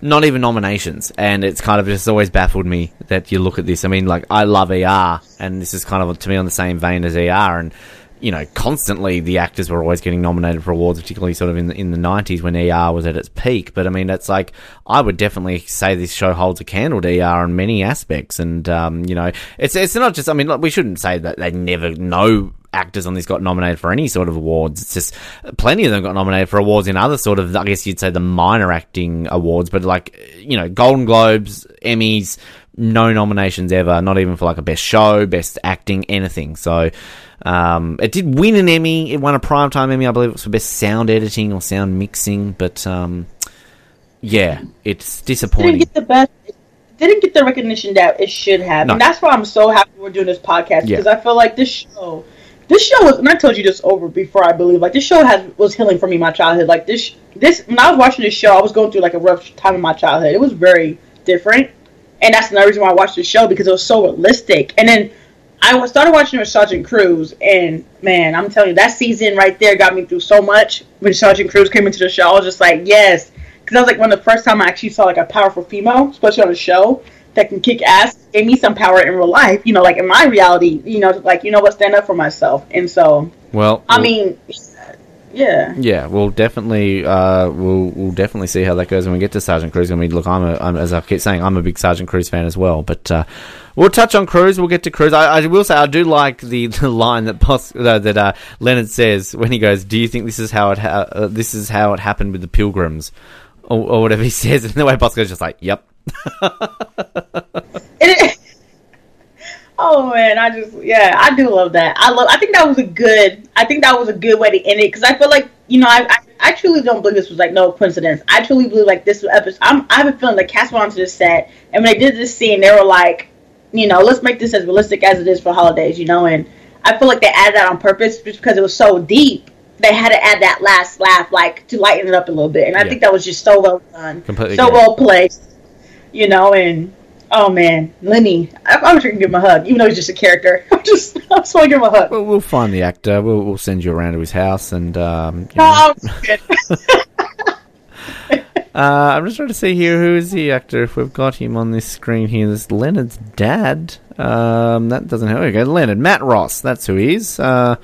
not even nominations, and it's kind of just always baffled me that you look at this. I mean, like I love ER, and this is kind of to me on the same vein as ER, and you know, constantly the actors were always getting nominated for awards, particularly sort of in the, in the 90s when ER was at its peak. But I mean, it's like, I would definitely say this show holds a candle to ER in many aspects. And, um, you know, it's, it's not just, I mean, we shouldn't say that they never know actors on this got nominated for any sort of awards. It's just plenty of them got nominated for awards in other sort of, I guess you'd say the minor acting awards, but like, you know, Golden Globes, Emmys, no nominations ever, not even for like a best show, best acting, anything. So, um, it did win an Emmy. It won a primetime Emmy, I believe it was for best sound editing or sound mixing. But um, yeah, it's disappointing. Didn't get the best. Didn't get the recognition that it should have, No. and that's why I'm so happy we're doing this podcast Yeah. because I feel like this show, this show was. And I told you this over before, I believe. Like this show has was healing for me my childhood. Like this, this when I was watching this show, I was going through like a rough time in my childhood. It was very different, and that's another reason why I watched the show because it was so realistic. And then I started watching with Sergeant Cruz, and man, I'm telling you, that season right there got me through so much. When Sergeant Cruz came into the show, I was just like, yes, because that was like of the first time I actually saw like a powerful female, especially on a show that can kick ass. Gave me some power in real life, you know, like in my reality, you know, like you know what, stand up for myself. And so, Well, I mean, yeah, yeah, we'll definitely, uh, we'll we'll definitely see how that goes when we get to Sergeant Cruz. I mean, look, I'm, a, I'm as I keep saying, I'm a big Sergeant Cruz fan as well. But uh, we'll touch on Cruz. We'll get to Cruz. I, I will say, I do like the, the line that Pos- uh, that uh, Leonard says when he goes, "Do you think this is how it ha- uh, this is how it happened with the Pilgrims?" Or, or whatever he says, and the way Bosco's just like, "Yep." It- oh man, I just yeah, I do love that. I love. I think that was a good. I think that was a good way to end it because I feel like you know I, I I truly don't believe this was like no coincidence. I truly believe like this episode. I'm, I have a feeling like cast went onto the set and when they did this scene, they were like, you know, let's make this as realistic as it is for holidays, you know. And I feel like they added that on purpose just because it was so deep. They had to add that last laugh, like to lighten it up a little bit, and I Yeah. think that was just so well done, Completely so well placed, you know. And oh man, Lenny, I, I'm just gonna give him a hug, even though he's just a character. I'm just, I just want to give him a hug. Well, we'll find the actor. We'll, we'll send you around to his house, and um, Oh, good. Uh, I'm just trying to see here who is the actor. If we've got him on this screen here, this is Leonard's dad. Um, that doesn't help. Okay, Leonard, Matt Ross. That's who he is. Uh,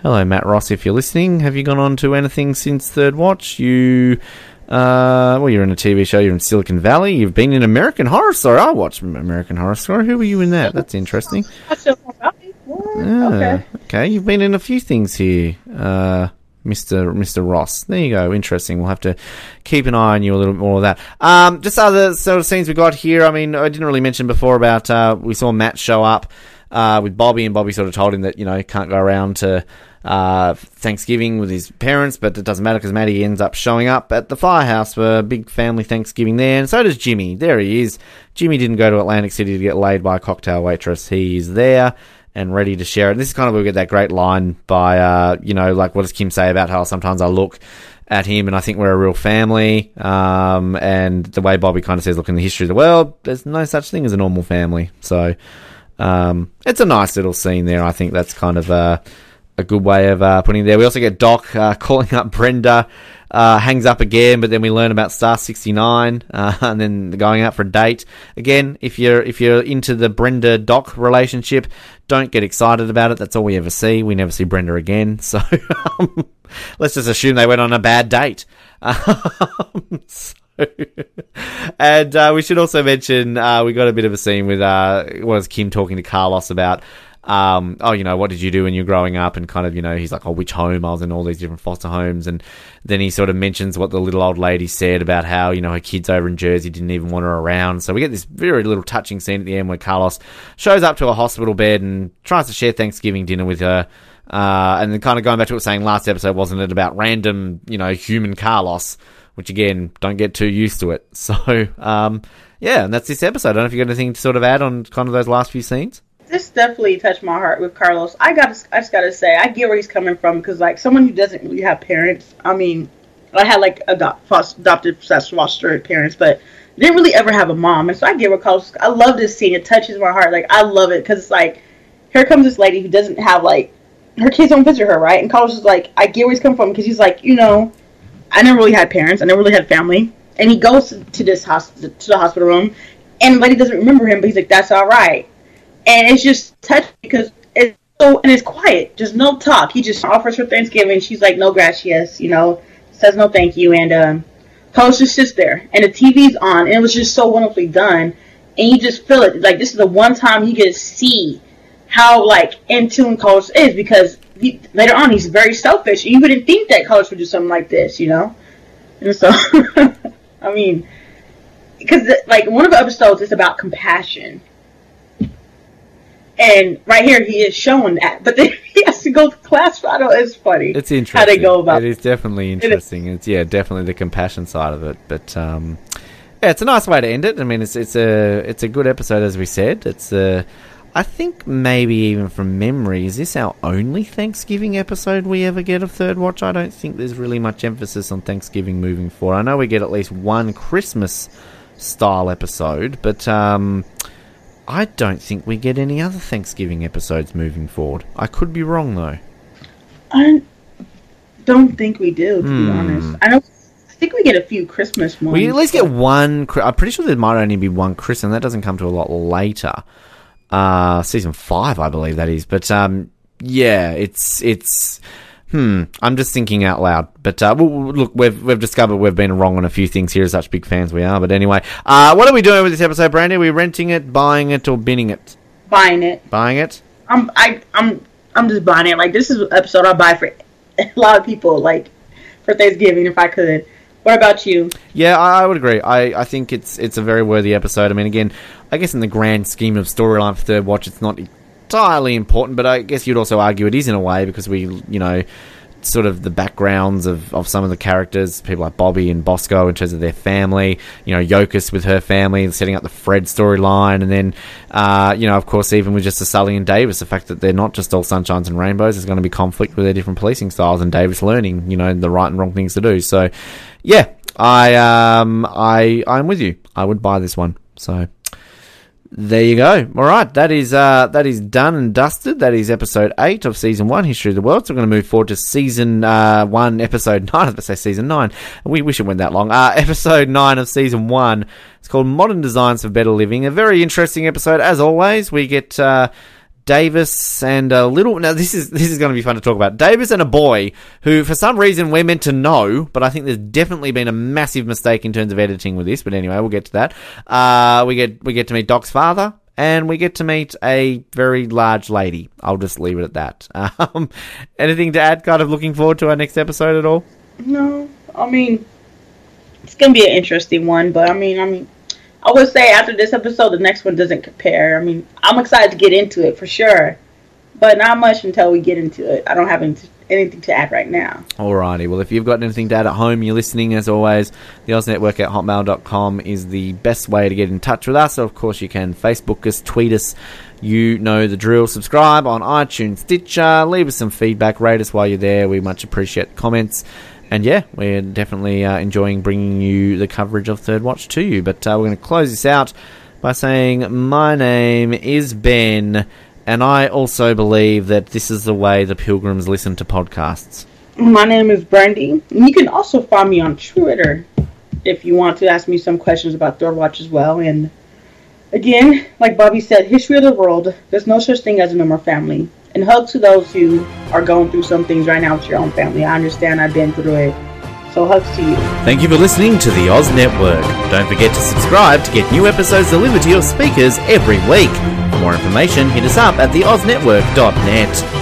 hello, Matt Ross. If you're listening, have you gone on to anything since Third Watch? You, uh, well, you're in a TV show. You're in Silicon Valley. You've been in American Horror Story. I watched American Horror Story. Who were you in that? That's interesting. I still don't know. Ah, Okay. okay, you've been in a few things here, uh, Mr. Mr. Ross. There you go. Interesting. We'll have to keep an eye on you a little bit more of that. Um, just other sort of scenes we got here. I mean, I didn't really mention before about uh, we saw Matt show up uh, with Bobby, and Bobby sort of told him that you know he can't go around to uh, Thanksgiving with his parents, but it doesn't matter because Maddie ends up showing up at the firehouse for a big family Thanksgiving there, and so does Jimmy. There he is. Jimmy didn't go to Atlantic City to get laid by a cocktail waitress. He's there and ready to share it. And this is kind of where we get that great line by, uh, you know, like what does Kim say about how sometimes I look at him and I think we're a real family. Um, and the way Bobby kind of says, look, in the history of the world, there's no such thing as a normal family. So, um, it's a nice little scene there. I think that's kind of a, a good way of uh, putting it there. We also get Doc uh, calling up Brenda, uh, hangs up again, but then we learn about Star sixty nine, uh, and then going out for a date again. If you're if you're into the Brenda Doc relationship, don't get excited about it. That's all we ever see. We never see Brenda again. So um, let's just assume they went on a bad date. Um, so- and uh, we should also mention uh, we got a bit of a scene with uh, was Kim talking to Carlos about um, oh you know what did you do when you were growing up and kind of you know he's like oh which home I was in all these different foster homes and then he sort of mentions what the little old lady said about how you know her kids over in Jersey didn't even want her around so we get this very little touching scene at the end where Carlos shows up to a hospital bed and tries to share Thanksgiving dinner with her uh, and then kind of going back to what I was saying last episode wasn't it about random you know human Carlos which again, don't get too used to it. So, um, yeah, and that's this episode. I don't know if you got anything to sort of add on kind of those last few scenes. This definitely touched my heart with Carlos. I got, I just gotta say, I get where he's coming from because, like, someone who doesn't really have parents. I mean, I had like adopt, adopted slash foster parents, but didn't really ever have a mom, and so I get where Carlos. I love this scene. It touches my heart. Like I love it because it's like, here comes this lady who doesn't have like, her kids don't visit her, right? And Carlos is like, I get where he's coming from because he's like, you know, I never really had parents. I never really had family. And he goes to this hospital, to the hospital room, and the lady doesn't remember him, but he's like, that's all right. And it's just touching because it's so, and it's quiet, just no talk. He just offers her Thanksgiving. She's like, no gracias, you know, says no thank you, and um, Carlos just sits there, and the TV's on, and it was just so wonderfully done, and you just feel it. Like this is the one time you get to see how like in tune Coach is because he, later on he's very selfish. You wouldn't think that Coach would do something like this, you know. And so, I mean, because like one of the episodes is about compassion, and right here he is showing that, but then he has to go to class. I know it's funny. It's interesting how they go about. It is definitely interesting. It is. It's yeah, definitely the compassion side of it. But um, yeah, it's a nice way to end it. I mean, it's it's a it's a good episode as we said. It's a I think maybe even from memory, is this our only Thanksgiving episode we ever get of Third Watch? I don't think there's really much emphasis on Thanksgiving moving forward. I know we get at least one Christmas style episode, but um, I don't think we get any other Thanksgiving episodes moving forward. I could be wrong though. I don't think we do, to mm. be hmm. honest. I don't. I think we get a few Christmas ones. We at least get one. I'm pretty sure there might only be one Christmas, and that doesn't come to a lot later uh, season five, I believe that is. But um, yeah, it's it's. Hmm. I'm just thinking out loud, but uh, look, we've we've discovered we've been wrong on a few things here. As such big fans we are, but anyway, uh, what are we doing with this episode, Brandy? Are we renting it, buying it, or binning it? Buying it. Buying it. I'm I I'm I'm just buying it. Like this is an episode I buy for a lot of people, like for Thanksgiving if I could. What about you? Yeah, I, I would agree. I, I think it's it's a very worthy episode. I mean, again, I guess in the grand scheme of storyline for Third Watch, it's not entirely important, but I guess you'd also argue it is in a way because we, you know, sort of the backgrounds of, of some of the characters, people like Bobby and Bosco in terms of their family, you know, Yokas with her family, setting up the Fred storyline, and then, uh, you know, of course, even with just the Sully and Davis, the fact that they're not just all sunshines and rainbows, there's going to be conflict with their different policing styles, and Davis learning, you know, the right and wrong things to do. So, yeah, I, um, I, I'm with you. I would buy this one. So, there you go. All right, that is uh, that is done and dusted. That is episode eight of season one, History of the World. So we're going to move forward to season uh, one, episode nine. I was going to say season nine. We wish it went that long. Uh, episode nine of season one. It's called Modern Designs for Better Living. A very interesting episode, as always. We get uh, Davis and a little. Now this is this is going to be fun to talk about. Davis and a boy who, for some reason, we're meant to know, but I think there's definitely been a massive mistake in terms of editing with this. But anyway, we'll get to that. Uh, we get we get to meet Doc's father, and we get to meet a very large lady. I'll just leave it at that. Um, anything to add? Kind of looking forward to our next episode at all? No, I mean it's gonna be an interesting one, but I mean, I mean I would say after this episode, the next one doesn't compare. I mean, I'm excited to get into it for sure, but not much until we get into it. I don't have anything to add right now. Alrighty. Well, if you've got anything to add at home, you're listening as always. The Oz Network at hotmail.com is the best way to get in touch with us. Of course, you can Facebook us, tweet us. You know the drill. Subscribe on iTunes, Stitcher. Leave us some feedback. Rate us while you're there. We much appreciate comments. And yeah, we're definitely uh, enjoying bringing you the coverage of Third Watch to you. But uh, we're going to close this out by saying, My name is Ben, and I also believe that this is the way the pilgrims listen to podcasts. My name is Brandy, and you can also find me on Twitter if you want to ask me some questions about Third Watch as well. And again, like Bobby said, history of the world, there's no such thing as a normal family. And hugs to those who are going through some things right now with your own family. I understand I've been through it. So hugs to you. Thank you for listening to the Oz Network. Don't forget to subscribe to get new episodes delivered to your speakers every week. For more information, hit us up at theoznetwork.net.